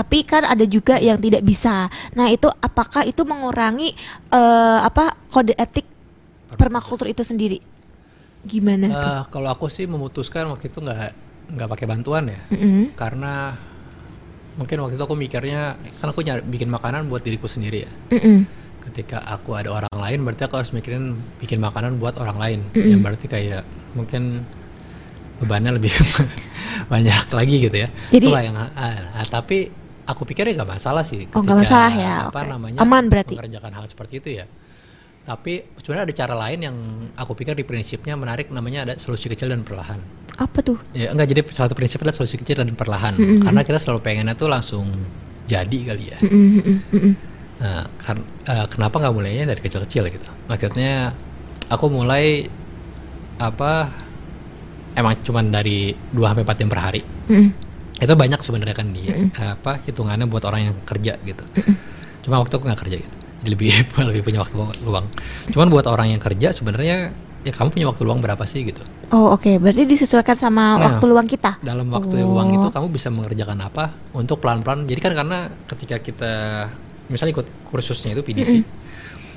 Tapi kan ada juga yang tidak bisa. Nah itu apakah itu mengurangi eh, apa kode etik permakultur itu sendiri? Gimana tuh? eh, kalau aku sih memutuskan waktu itu nggak nggak pakai bantuan ya Mm-mm. karena mungkin waktu itu aku mikirnya kan aku nyari bikin makanan buat diriku sendiri ya Mm-mm. ketika aku ada orang lain berarti aku harus mikirin bikin makanan buat orang lain yang berarti kayak mungkin bebannya lebih [laughs] banyak lagi gitu ya Jadi- Itulah yang ah, ah, tapi aku pikir ya nggak masalah sih Oh, nggak ketika, masalah ya, apa oke. namanya Aman berarti. mengerjakan hal seperti itu ya tapi sebenarnya ada cara lain yang aku pikir di prinsipnya menarik namanya ada solusi kecil dan perlahan Apa tuh? ya enggak jadi satu prinsip adalah solusi kecil dan perlahan karena kita selalu pengennya tuh langsung jadi kali ya mm-mm, mm-mm. Nah, kar- eh, kenapa nggak mulainya dari kecil-kecil gitu? Maksudnya aku mulai apa? Emang cuman dari 2 sampai 4 jam per hari. Mm-mm. Itu banyak sebenarnya kan dia apa hitungannya buat orang yang kerja gitu. Cuma waktu aku nggak kerja gitu. Jadi lebih [laughs] lebih punya waktu luang. Cuman buat orang yang kerja sebenarnya ya kamu punya waktu luang berapa sih gitu? Oh oke, berarti disesuaikan sama Nah. waktu luang kita. dalam waktu yang luang itu kamu bisa mengerjakan apa untuk pelan-pelan jadi kan karena ketika kita misalnya ikut kursusnya itu PDC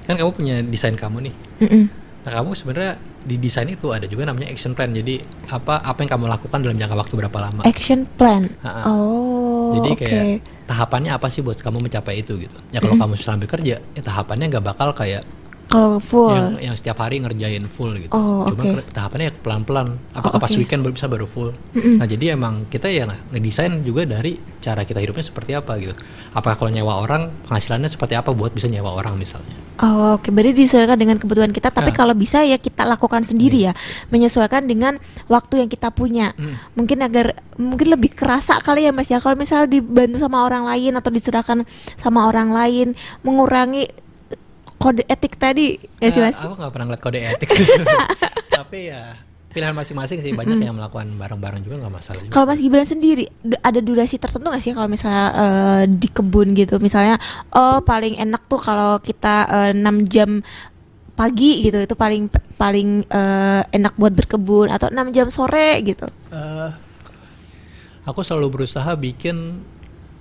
kan kamu punya desain kamu nih Mm-mm. nah kamu sebenarnya di desain itu ada juga namanya action plan jadi apa apa yang kamu lakukan dalam jangka waktu berapa lama Action plan. Ha-ha. Oh jadi kayak tahapannya apa sih buat kamu mencapai itu gitu ya kalau kamu sambil kerja ya tahapannya nggak bakal kayak Kalau full. yang yang setiap hari ngerjain full gitu. Oh, Cuma ke- tahapannya ya pelan-pelan. Apakah Oh, pas oke. weekend baru bisa baru full. Nah, jadi emang kita ya ngedesain juga dari cara kita hidupnya seperti apa gitu. Apakah kalau nyewa orang penghasilannya seperti apa buat bisa nyewa orang misalnya. Oh, oke, berarti disesuaikan dengan kebutuhan kita. Tapi Ah. kalau bisa ya kita lakukan sendiri ya, menyesuaikan dengan waktu yang kita punya. Hmm. Mungkin agar mungkin lebih kerasa kali ya Mas ya. Kalau misalnya dibantu sama orang lain atau diserahkan sama orang lain, mengurangi kode etik tadi ya sih Eh, mas Aku nggak pernah ngeliat kode etik sih. [laughs] Tapi ya pilihan masing-masing sih banyak yang melakukan bareng-bareng juga nggak masalah juga. kalau Mas Gibran sendiri ada durasi tertentu nggak sih kalau misalnya eh, di kebun gitu misalnya oh paling enak tuh kalau kita eh, 6 jam pagi gitu itu paling paling eh, enak buat berkebun atau 6 jam sore gitu Eh, aku selalu berusaha bikin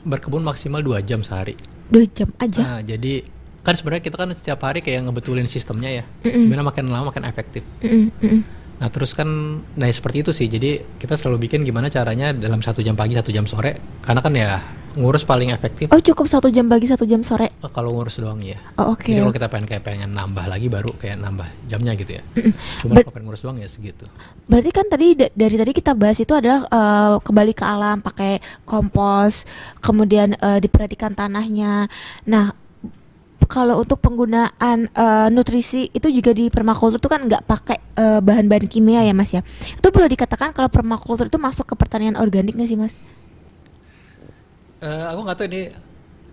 berkebun maksimal dua jam sehari. dua jam aja Nah, jadi kan sebenarnya kita kan setiap hari kayak ngebetulin sistemnya ya. Gimana makin lama makin efektif. Mm-mm, mm-mm. Nah terus kan, nah seperti itu sih. Jadi kita selalu bikin gimana caranya dalam satu jam pagi, satu jam sore. Karena kan ya ngurus paling efektif oh cukup satu jam pagi satu jam sore eh, kalau ngurus doang ya. oh oke Jadi kalau kita pengen kayak pengen nambah lagi baru kayak nambah jamnya gitu ya. Cuma Ber- kalau pengen ngurus doang ya segitu. Berarti kan tadi da- dari tadi kita bahas itu adalah eh, kembali ke alam pakai kompos, kemudian eh, diperhatikan tanahnya. Nah, kalau untuk penggunaan eh, nutrisi itu juga di permakultur itu kan nggak pakai eh, bahan-bahan kimia ya mas ya. Itu boleh dikatakan kalau permakultur itu masuk ke pertanian organik nggak sih mas? Eh, aku nggak tahu ini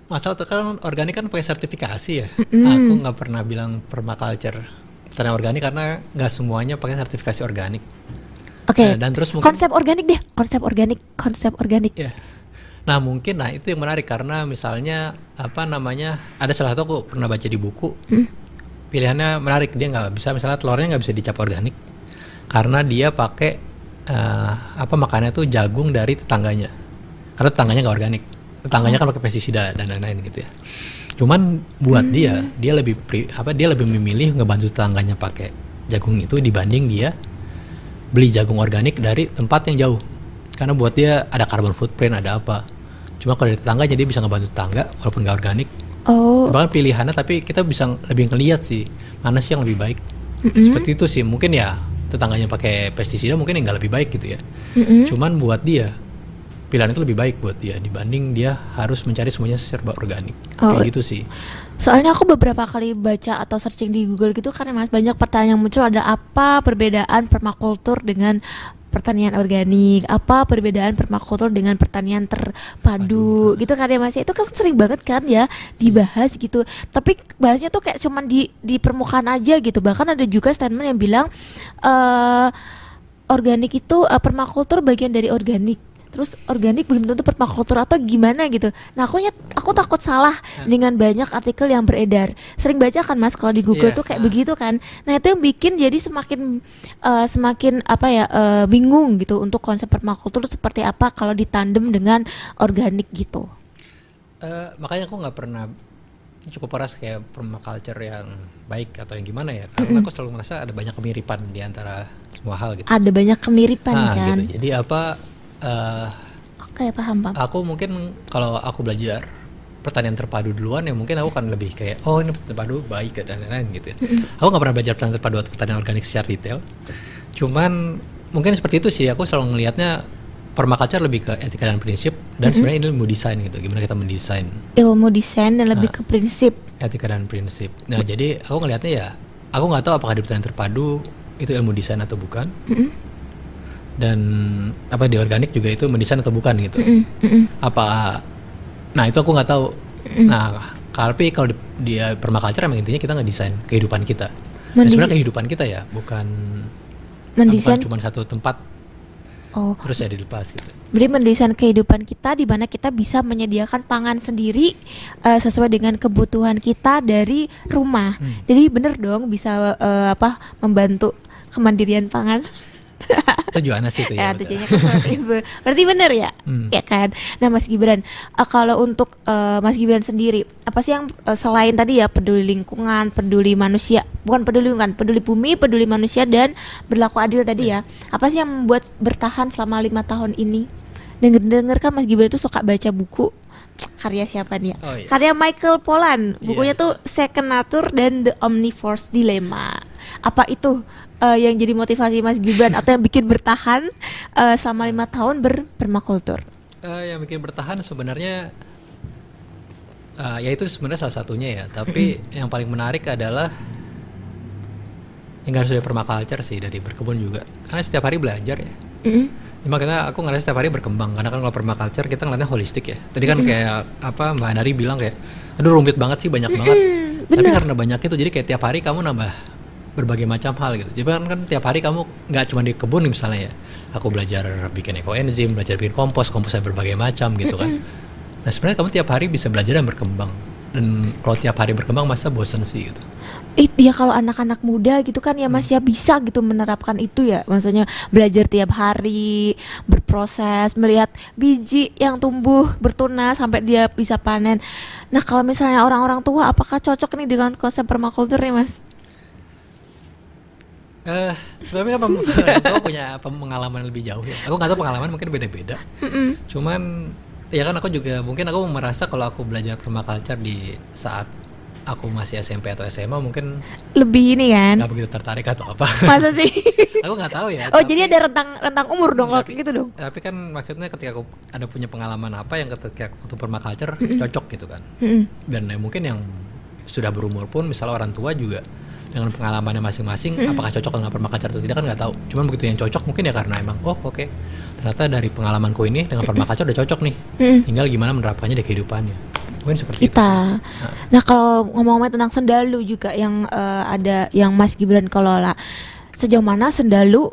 masalah tuh kan organik kan pakai sertifikasi ya. Mm-mm. Aku nggak pernah bilang permaculture pertanian organik karena nggak semuanya pakai sertifikasi organik. Oke. Eh, dan terus mungkin Konsep organik deh, konsep organik, konsep organik. Ya. Nah mungkin nah itu yang menarik karena misalnya apa namanya ada salah satu aku pernah baca di buku. Hmm. pilihannya menarik dia nggak bisa misalnya telurnya nggak bisa dicap organik karena dia pakai eh, apa makannya tuh jagung dari tetangganya. Karena tetangganya nggak organik. Tetangganya kan pakai pestisida dan lain-lain gitu ya. Cuman buat dia dia lebih pri- apa dia lebih memilih ngebantu tetangganya pakai jagung itu dibanding dia beli jagung organik dari tempat yang jauh. Karena buat dia ada carbon footprint ada apa cuma kalau dari tetangga jadi bisa ngebantu tetangga walaupun nggak organik Oh, bahkan pilihannya tapi kita bisa lebih ngeliat sih mana sih yang lebih baik Mm-mm. seperti itu sih mungkin ya tetangganya pakai pestisida mungkin yang nggak lebih baik gitu ya mm-mm. cuman buat dia pilihan itu lebih baik buat dia dibanding dia harus mencari semuanya serba organik Oh. kayak gitu sih Soalnya aku beberapa kali baca atau searching di Google gitu kan ya Mas banyak pertanyaan yang muncul ada apa perbedaan permakultur dengan pertanian organik, apa perbedaan permakultur dengan pertanian terpadu gitu kan ya Mas. Itu kan sering banget kan ya dibahas gitu. Tapi bahasnya tuh kayak cuman di di permukaan aja gitu. Bahkan ada juga statement yang bilang eh organik itu eh, permakultur bagian dari organik. Terus organik belum tentu permakultur atau gimana gitu. Nah, aku nyet, aku takut salah dengan banyak artikel yang beredar. Sering baca kan Mas kalau di Google Iya, tuh kayak ah. begitu kan. Nah, itu yang bikin jadi semakin eh, semakin apa ya eh, bingung gitu untuk konsep permakultur seperti apa kalau ditandem dengan organik gitu. Eh, makanya aku nggak pernah cukup keras kayak permaculture yang baik atau yang gimana ya karena aku selalu merasa ada banyak kemiripan di antara semua hal gitu Ada banyak kemiripan Nah, kan. gitu. jadi apa eh, Oke, paham, paham. aku mungkin kalau aku belajar pertanian terpadu duluan ya mungkin aku kan lebih kayak oh ini terpadu baik dan lain-lain gitu ya. Aku nggak pernah belajar pertanian terpadu atau pertanian organik secara detail. Cuman mungkin seperti itu sih aku selalu ngelihatnya permaculture lebih ke etika dan prinsip dan sebenarnya ini ilmu desain gitu. Gimana kita mendesain Ilmu desain dan lebih Ah. ke prinsip. etika dan prinsip. Nah jadi aku ngelihatnya ya aku nggak tahu apakah di pertanian terpadu itu ilmu desain atau bukan Mm-mm, dan apa di organik juga itu mendesain atau bukan gitu. mm-mm, mm-mm. apa nah itu aku nggak tahu nah tapi kalau di- dia permaculture emang intinya kita ngedesain kehidupan kita Mendis- sebenarnya kehidupan kita ya bukan Mendesain cuma satu tempat oh terus ya dilepas gitu Jadi mendesain kehidupan kita di mana kita bisa menyediakan pangan sendiri eh, sesuai dengan kebutuhan kita dari rumah. Hmm. Jadi bener dong bisa eh, apa membantu kemandirian pangan. [laughs] tujuannya sih itu ya ya, tujuannya kan itu. [laughs] Berarti bener ya? Hmm. Ya kan. Nah Mas Gibran, eh, kalau untuk eh, Mas Gibran sendiri, apa sih yang eh, selain tadi ya peduli lingkungan, peduli manusia, bukan peduli lingkungan, peduli bumi, peduli manusia dan berlaku adil tadi ya. Apa sih yang membuat bertahan selama lima tahun ini? Dengar-dengar kan Mas Gibran itu suka baca buku [tsk] karya siapa nih ya? Oh, iya. Karya Michael Pollan. Bukunya Iya. tuh Second Nature dan The Omnivore's Dilemma. Apa itu eh, yang jadi motivasi Mas Gibran atau yang bikin bertahan eh, selama lima tahun berpermakultur? Eh, yang bikin bertahan sebenarnya eh, ya itu sebenarnya salah satunya ya tapi yang paling menarik adalah yang harus dari permaculture sih dari berkebun juga karena setiap hari belajar ya Mm. Cuma kita aku ngerasa setiap hari berkembang karena kan kalau permaculture kita ngeliatnya holistik ya. Tadi kan kayak apa Mbak Nari bilang kayak aduh rumit banget sih banyak banget. Tapi bener. karena banyak itu, jadi kayak tiap hari kamu nambah berbagai macam hal gitu. Jadi kan, kan tiap hari kamu nggak cuma di kebun misalnya ya. Aku belajar bikin ekoenzim, belajar bikin kompos, kompos ada berbagai macam gitu kan. Nah sebenarnya kamu tiap hari bisa belajar dan berkembang. Dan kalau tiap hari berkembang masa bosan sih gitu. It, ya kalau anak-anak muda gitu kan ya Mas ya bisa gitu menerapkan itu ya maksudnya belajar tiap hari berproses melihat biji yang tumbuh bertunas sampai dia bisa panen nah kalau misalnya orang-orang tua apakah cocok nih dengan konsep permakultur nih Mas Eh, sebenarnya pem- orang tua punya pengalaman lebih jauh ya. Aku nggak tahu pengalaman mungkin beda-beda. Cuman ya kan aku juga mungkin aku merasa kalau aku belajar permaculture di saat aku masih SMP atau SMA mungkin lebih ini kan nggak begitu tertarik atau apa. masa sih [laughs] aku nggak tahu ya. oh tapi- jadi ada rentang rentang umur dong kalau gitu dong Tapi kan maksudnya ketika aku ada punya pengalaman apa yang ketika aku ke permaculture cocok gitu kan. Mm-mm. Dan ya mungkin yang sudah berumur pun misalnya orang tua juga dengan pengalamannya masing-masing apakah cocok dengan permaculture atau tidak kan nggak tahu. Cuman begitu yang cocok mungkin ya karena emang oh oke ternyata dari pengalamanku ini dengan permaculture udah cocok nih. Mm. Tinggal gimana menerapkannya di kehidupannya. Mungkin seperti itu. kita nah kalau ngomong-ngomong tentang sendalu juga yang eh, ada yang Mas Gibran kelola sejauh mana sendalu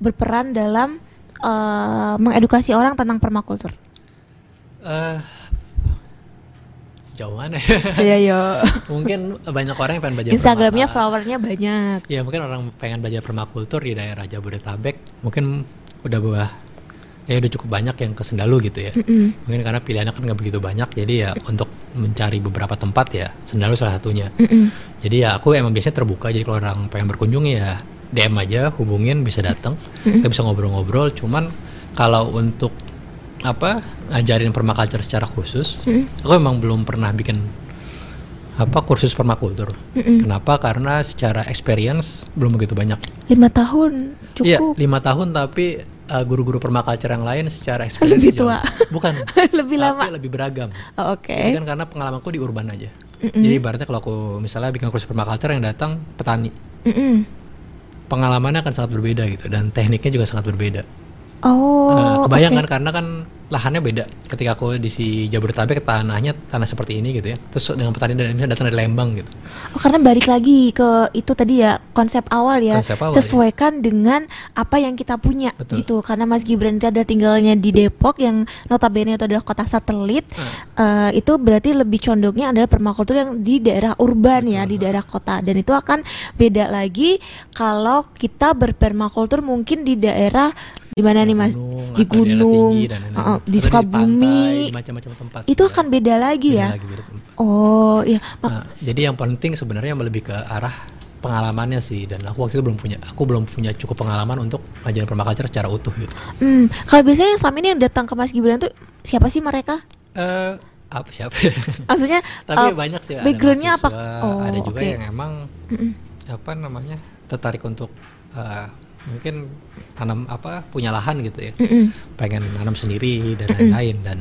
berperan dalam eh, mengedukasi orang tentang permakultur Eh, sejauh mana ya? saya yo [laughs] mungkin banyak orang yang pengen belajar Instagramnya flowernya banyak Ya mungkin orang pengen belajar permakultur di daerah Jabodetabek mungkin udah buah ya udah cukup banyak yang ke Sendalu gitu ya. Mm-mm. Mungkin karena pilihannya kan nggak begitu banyak jadi ya untuk mencari beberapa tempat ya Sendalu salah satunya. Mm-mm. Jadi ya aku emang biasanya terbuka jadi kalau orang pengen berkunjung ya DM aja hubungin bisa datang kita bisa ngobrol-ngobrol cuman kalau untuk apa ngajarin permaculture secara khusus. Aku emang belum pernah bikin apa kursus permakultur. Kenapa? Karena secara experience belum begitu banyak. Lima tahun Iya cukup lima tahun tapi uh, guru-guru permaculture yang lain secara experience [laughs] Lebih jauh- tua. bukan. Lebih tapi lama. lebih beragam. Oh, oke. Jadi kan karena pengalamanku di urban aja. Jadi ibaratnya kalau aku misalnya bikin kursus permaculture yang datang petani. Mm-mm. pengalamannya akan sangat berbeda gitu dan tekniknya juga sangat berbeda. oh Nah, kebayang oke. kan? Karena kan lahannya beda. Ketika aku di si Jabodetabek tanahnya tanah seperti ini gitu ya. Terus dengan petani dari misalnya datang dari Lembang gitu. Oh, karena balik lagi ke itu tadi ya konsep awal ya Konsep awal, sesuaikan dengan apa yang kita punya Betul. gitu karena Mas Gibran itu ada tinggalnya di Depok yang notabene itu adalah kota satelit Ah. Eh, itu berarti lebih condongnya adalah permakultur yang di daerah urban ya di daerah kota dan itu akan beda lagi kalau kita berpermakultur mungkin di daerah di mana nih Mas Gunung, di gunung tinggi dan lain-lain. uh-uh, di Atau Sukabumi macam-macam tempat. itu akan beda lagi Beda ya lagi, beda tempat. oh iya mak- Nah, jadi yang penting sebenarnya lebih ke arah pengalamannya sih dan aku waktu itu belum punya aku belum punya cukup pengalaman untuk ngajarin permaculture secara utuh gitu. Hmm, kalau biasanya yang selama ini yang datang ke Mas Gibran tuh siapa sih mereka? Eh apa siapa? Maksudnya [laughs] Tapi eh, banyak sih backgroundnya apa? Oh, ada juga oke. yang emang apa namanya tertarik untuk eh, mungkin tanam apa punya lahan gitu ya Mm-mm. pengen nanam sendiri dan lain-lain dan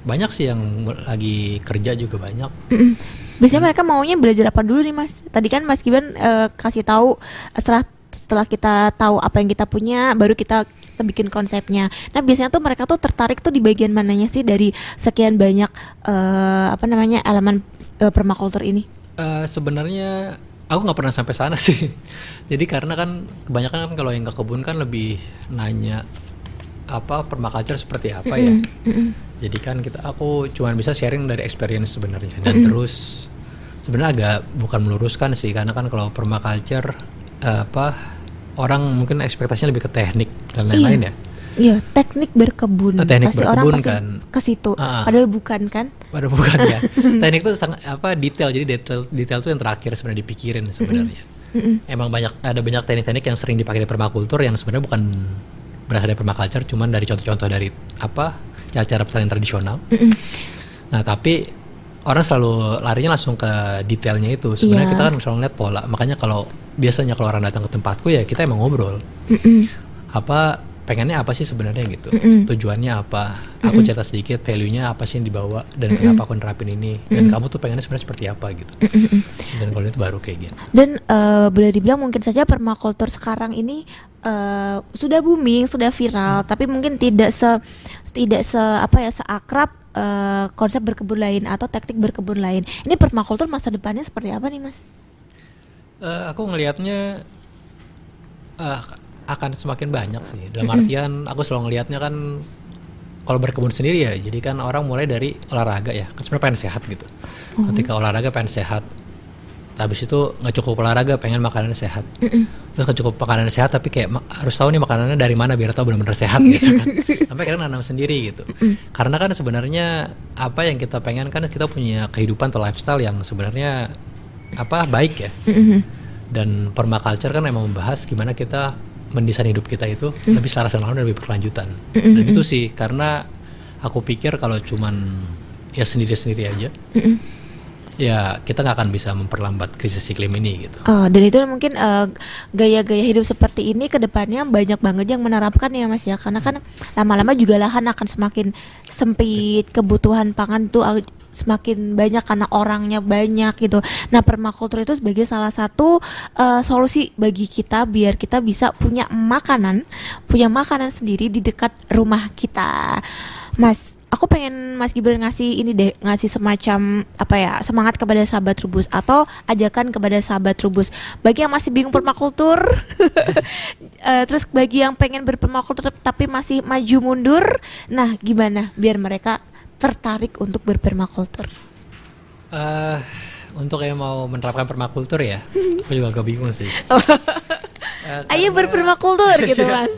banyak sih yang lagi kerja juga banyak Mm-mm. Biasanya mereka maunya belajar apa dulu nih Mas? Tadi kan Mas Gibran eh, kasih tahu eh, setelah setelah kita tahu apa yang kita punya, baru kita kita bikin konsepnya. Nah biasanya tuh mereka tuh tertarik tuh di bagian mananya sih dari sekian banyak eh, apa namanya elemen eh, permakultur ini? Eh, sebenarnya aku nggak pernah sampai sana [laughs] sih. Jadi karena kan kebanyakan kan kalau yang ke kebun kan lebih nanya apa permaculture seperti apa ya. Jadi kan kita aku cuman bisa sharing dari experience sebenarnya. Dan terus sebenarnya agak bukan meluruskan sih. Karena kan kalau permaculture eh, apa orang mungkin ekspektasinya lebih ke teknik dan lain-lain ya Iya, teknik berkebun. Nah, teknik pasti orang berkebun pasti kan. ke situ. Ah. Padahal bukan kan? Padahal bukan ya [laughs] teknik itu sangat apa detail jadi detail detail itu yang terakhir sebenarnya dipikirin sebenarnya emang banyak ada banyak teknik-teknik yang sering dipakai di permakultur yang sebenarnya bukan berasal dari permaculture cuman dari contoh-contoh dari apa cara-cara pertanian tradisional. Nah, tapi orang selalu larinya langsung ke detailnya itu. Sebenarnya Iya. kita kan selalu lihat pola. Makanya kalau biasanya kalau orang datang ke tempatku ya kita emang ngobrol. Apa pengennya apa sih sebenarnya gitu? Mm-mm. Tujuannya apa? Aku cerita sedikit value-nya apa sih yang dibawa dan kenapa aku nerapin ini dan kamu tuh pengennya sebenarnya seperti apa gitu. Dan kalau itu baru kayak gitu. Dan eh, boleh dibilang mungkin saja permakultur sekarang ini eh, sudah booming, sudah viral, tapi mungkin tidak se tidak se apa ya seakrab uh, konsep berkebun lain atau teknik berkebun lain. Ini permakultur masa depannya seperti apa nih, Mas? Uh, aku ngelihatnya uh, akan semakin banyak sih. Dalam artian aku selalu ngelihatnya kan kalau berkebun sendiri ya, jadi kan orang mulai dari olahraga ya. Kan sebenarnya pengen sehat gitu. Uh Ketika olahraga pengen sehat, habis itu nggak cukup olahraga pengen makanan sehat mm -mm. terus nggak cukup makanan sehat tapi kayak harus tahu nih makanannya dari mana biar tahu benar-benar sehat gitu kan [laughs] sampai kadang nanam sendiri gitu mm -mm. karena kan sebenarnya apa yang kita pengen kan kita punya kehidupan atau lifestyle yang sebenarnya apa baik ya mm -hmm. dan permaculture kan emang membahas gimana kita mendesain hidup kita itu mm -hmm. lebih selaras dan lebih berkelanjutan mm -hmm. dan itu sih karena aku pikir kalau cuman ya sendiri-sendiri aja mm -hmm ya kita nggak akan bisa memperlambat krisis iklim ini gitu. Oh, dan itu mungkin gaya gaya-gaya hidup seperti ini ke depannya banyak banget yang menerapkan ya mas ya, karena kan lama-lama juga lahan akan semakin sempit, kebutuhan pangan tuh semakin banyak karena orangnya banyak gitu. Nah permakultur itu sebagai salah satu uh, solusi bagi kita biar kita bisa punya makanan, punya makanan sendiri di dekat rumah kita, mas aku pengen Mas Gibran ngasih ini deh ngasih semacam apa ya semangat kepada sahabat Rubus atau ajakan kepada sahabat Rubus bagi yang masih bingung permakultur uh, [laughs] terus bagi yang pengen berpermakultur tapi masih maju mundur nah gimana biar mereka tertarik untuk berpermakultur? Uh, untuk yang mau menerapkan permakultur ya [laughs] aku juga agak bingung sih. Uh, ayo berpermakultur gitu [laughs] mas.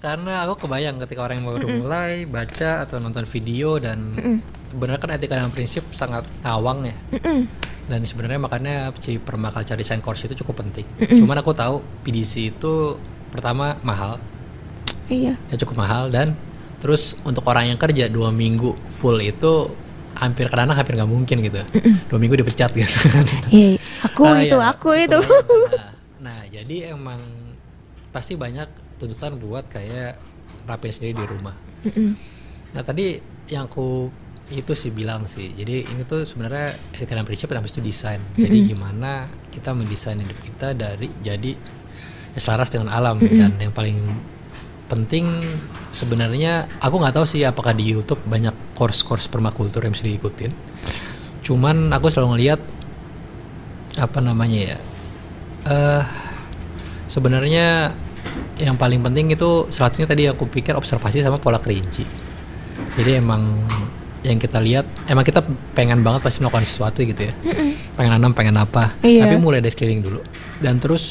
Karena aku kebayang ketika orang yang baru mm -mm. mulai baca atau nonton video dan mm -mm. sebenarnya kan etika dan prinsip sangat ngawang ya. Mm -mm. dan sebenarnya makanya si permaculture design course itu cukup penting. Mm -mm. cuman aku tahu PDC itu pertama mahal. Iya. Ya cukup mahal dan terus untuk orang yang kerja dua minggu full itu hampir karena hampir nggak mungkin gitu. Dua minggu dipecat gitu. [laughs] Iya aku nah, itu ya, aku itu. nah, nah jadi emang pasti banyak tuntutan buat kayak rapi sendiri di rumah. Nah tadi yang aku itu sih bilang sih. Jadi ini tuh sebenarnya dan prinsip habis itu desain. Jadi gimana kita mendesain hidup kita dari jadi selaras dengan alam dan yang paling penting sebenarnya aku nggak tahu sih apakah di YouTube banyak course-course permakultur yang bisa diikutin. Cuman aku selalu ngelihat apa namanya ya. Eh uh, sebenarnya yang paling penting itu selanjutnya tadi aku pikir observasi sama pola kerinci jadi emang yang kita lihat emang kita pengen banget pasti melakukan sesuatu gitu ya Mm-mm. pengen nanam pengen apa iya. tapi mulai dari sekeliling dulu dan terus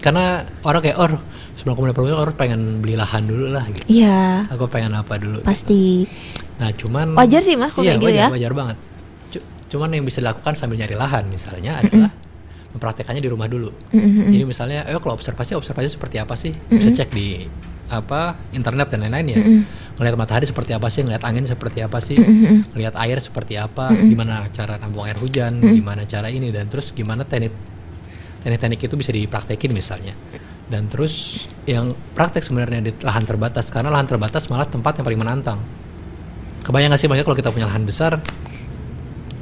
karena orang kayak oh sebelum aku mulai produksi orang pengen beli lahan dulu lah gitu iya aku pengen apa dulu pasti gitu. nah cuman wajar sih mas iya, gitu wajar, ya wajar banget cuman yang bisa dilakukan sambil nyari lahan misalnya adalah Mm-mm mempraktekannya di rumah dulu. Mm-hmm. Jadi misalnya, eh kalau observasi observasi seperti apa sih? Mm-hmm. Bisa cek di apa internet dan lain-lain ya. Mm-hmm. Ngelihat matahari seperti apa sih? Ngelihat angin seperti apa sih? Mm-hmm. Ngelihat air seperti apa? Mm-hmm. Gimana cara nampung air hujan? Mm-hmm. Gimana cara ini dan terus gimana teknik teknik-teknik itu bisa dipraktekin misalnya. Dan terus yang praktek sebenarnya di lahan terbatas karena lahan terbatas malah tempat yang paling menantang. Kebayang gak sih maksudnya kalau kita punya lahan besar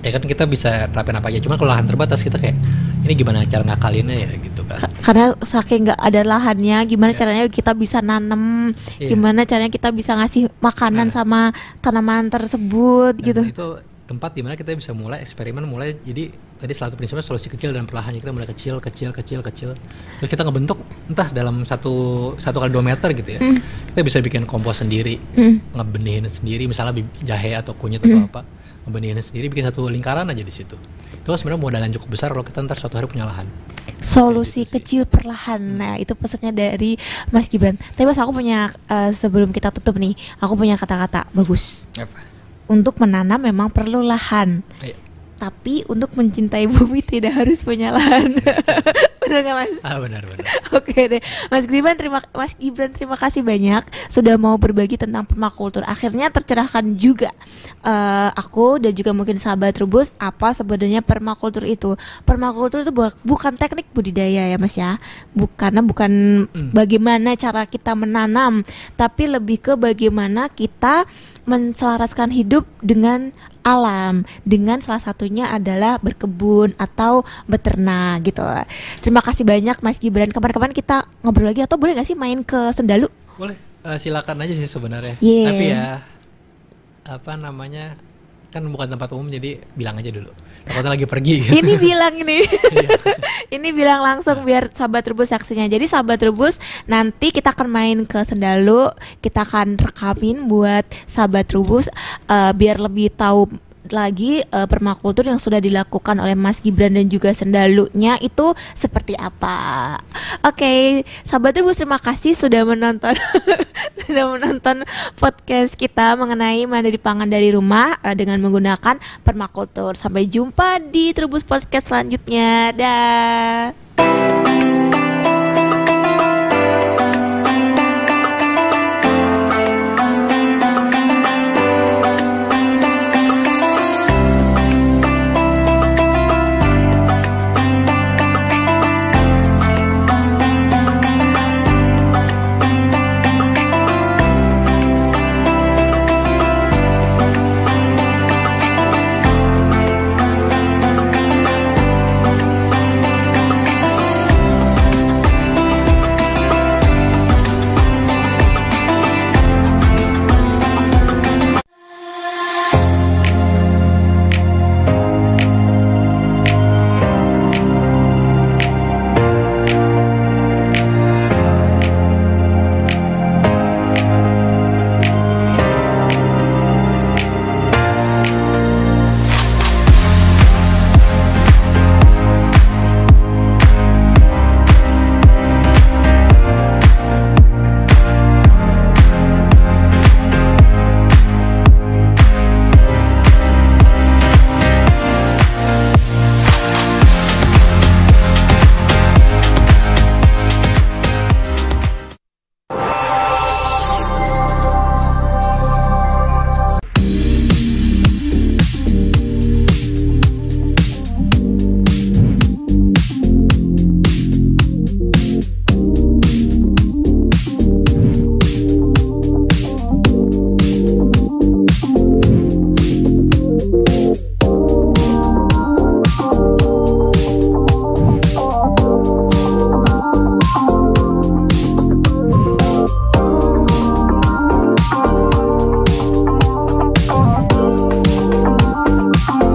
ya kan kita bisa terapin apa aja cuma kalau lahan terbatas kita kayak ini gimana cara ngakalinnya ya gitu kan karena saking nggak ada lahannya gimana yeah. caranya kita bisa nanam yeah. gimana caranya kita bisa ngasih makanan nah. sama tanaman tersebut Dan gitu itu tempat di mana kita bisa mulai eksperimen mulai jadi tadi satu prinsipnya solusi kecil dan perlahan. Kita mulai kecil kecil kecil kecil. Terus kita ngebentuk entah dalam satu satu kali dua meter gitu ya. Mm. kita bisa bikin kompos sendiri mm. ngebenihin sendiri. Misalnya jahe atau kunyit mm. atau apa ngebenihin sendiri. Bikin satu lingkaran aja di situ. Itu sebenarnya modal yang cukup besar kalau kita ntar suatu hari punya lahan. Solusi gitu kecil perlahan. Nah itu pesannya dari Mas Gibran. Tapi mas aku punya uh, sebelum kita tutup nih aku punya kata-kata bagus. Apa? Untuk menanam memang perlu lahan. Ayo. Tapi untuk mencintai bumi [laughs] tidak harus punya lahan. [laughs] benar nggak mas? Ah benar benar. [laughs] Oke deh, Mas Gibran terima Mas Gibran terima kasih banyak sudah mau berbagi tentang permakultur. Akhirnya tercerahkan juga uh, aku dan juga mungkin sahabat Rubus apa sebenarnya permakultur itu. Permakultur itu bu bukan teknik budidaya ya Mas ya, bukan bukan hmm. bagaimana cara kita menanam, tapi lebih ke bagaimana kita menselaraskan hidup dengan alam dengan salah satunya adalah berkebun atau beternak gitu. Terima kasih banyak Mas Gibran. Kapan-kapan kita ngobrol lagi atau boleh nggak sih main ke Sendalu? Boleh. Uh, silakan aja sih sebenarnya. Yeah. Tapi ya apa namanya kan bukan tempat umum jadi bilang aja dulu. Takutnya lagi pergi. Gitu. Ini bilang ini. [laughs] [laughs] ini bilang langsung biar sahabat rebus saksinya. Jadi sahabat rebus nanti kita akan main ke Sendalu, kita akan rekamin buat sahabat rebus uh, biar lebih tahu lagi uh, permakultur yang sudah dilakukan oleh Mas Gibran dan juga Sendalunya itu seperti apa. Oke, okay, sahabat terus terima kasih sudah menonton [laughs] sudah menonton podcast kita mengenai mandiri pangan dari rumah uh, dengan menggunakan permakultur. Sampai jumpa di Trubus Podcast selanjutnya. Dah.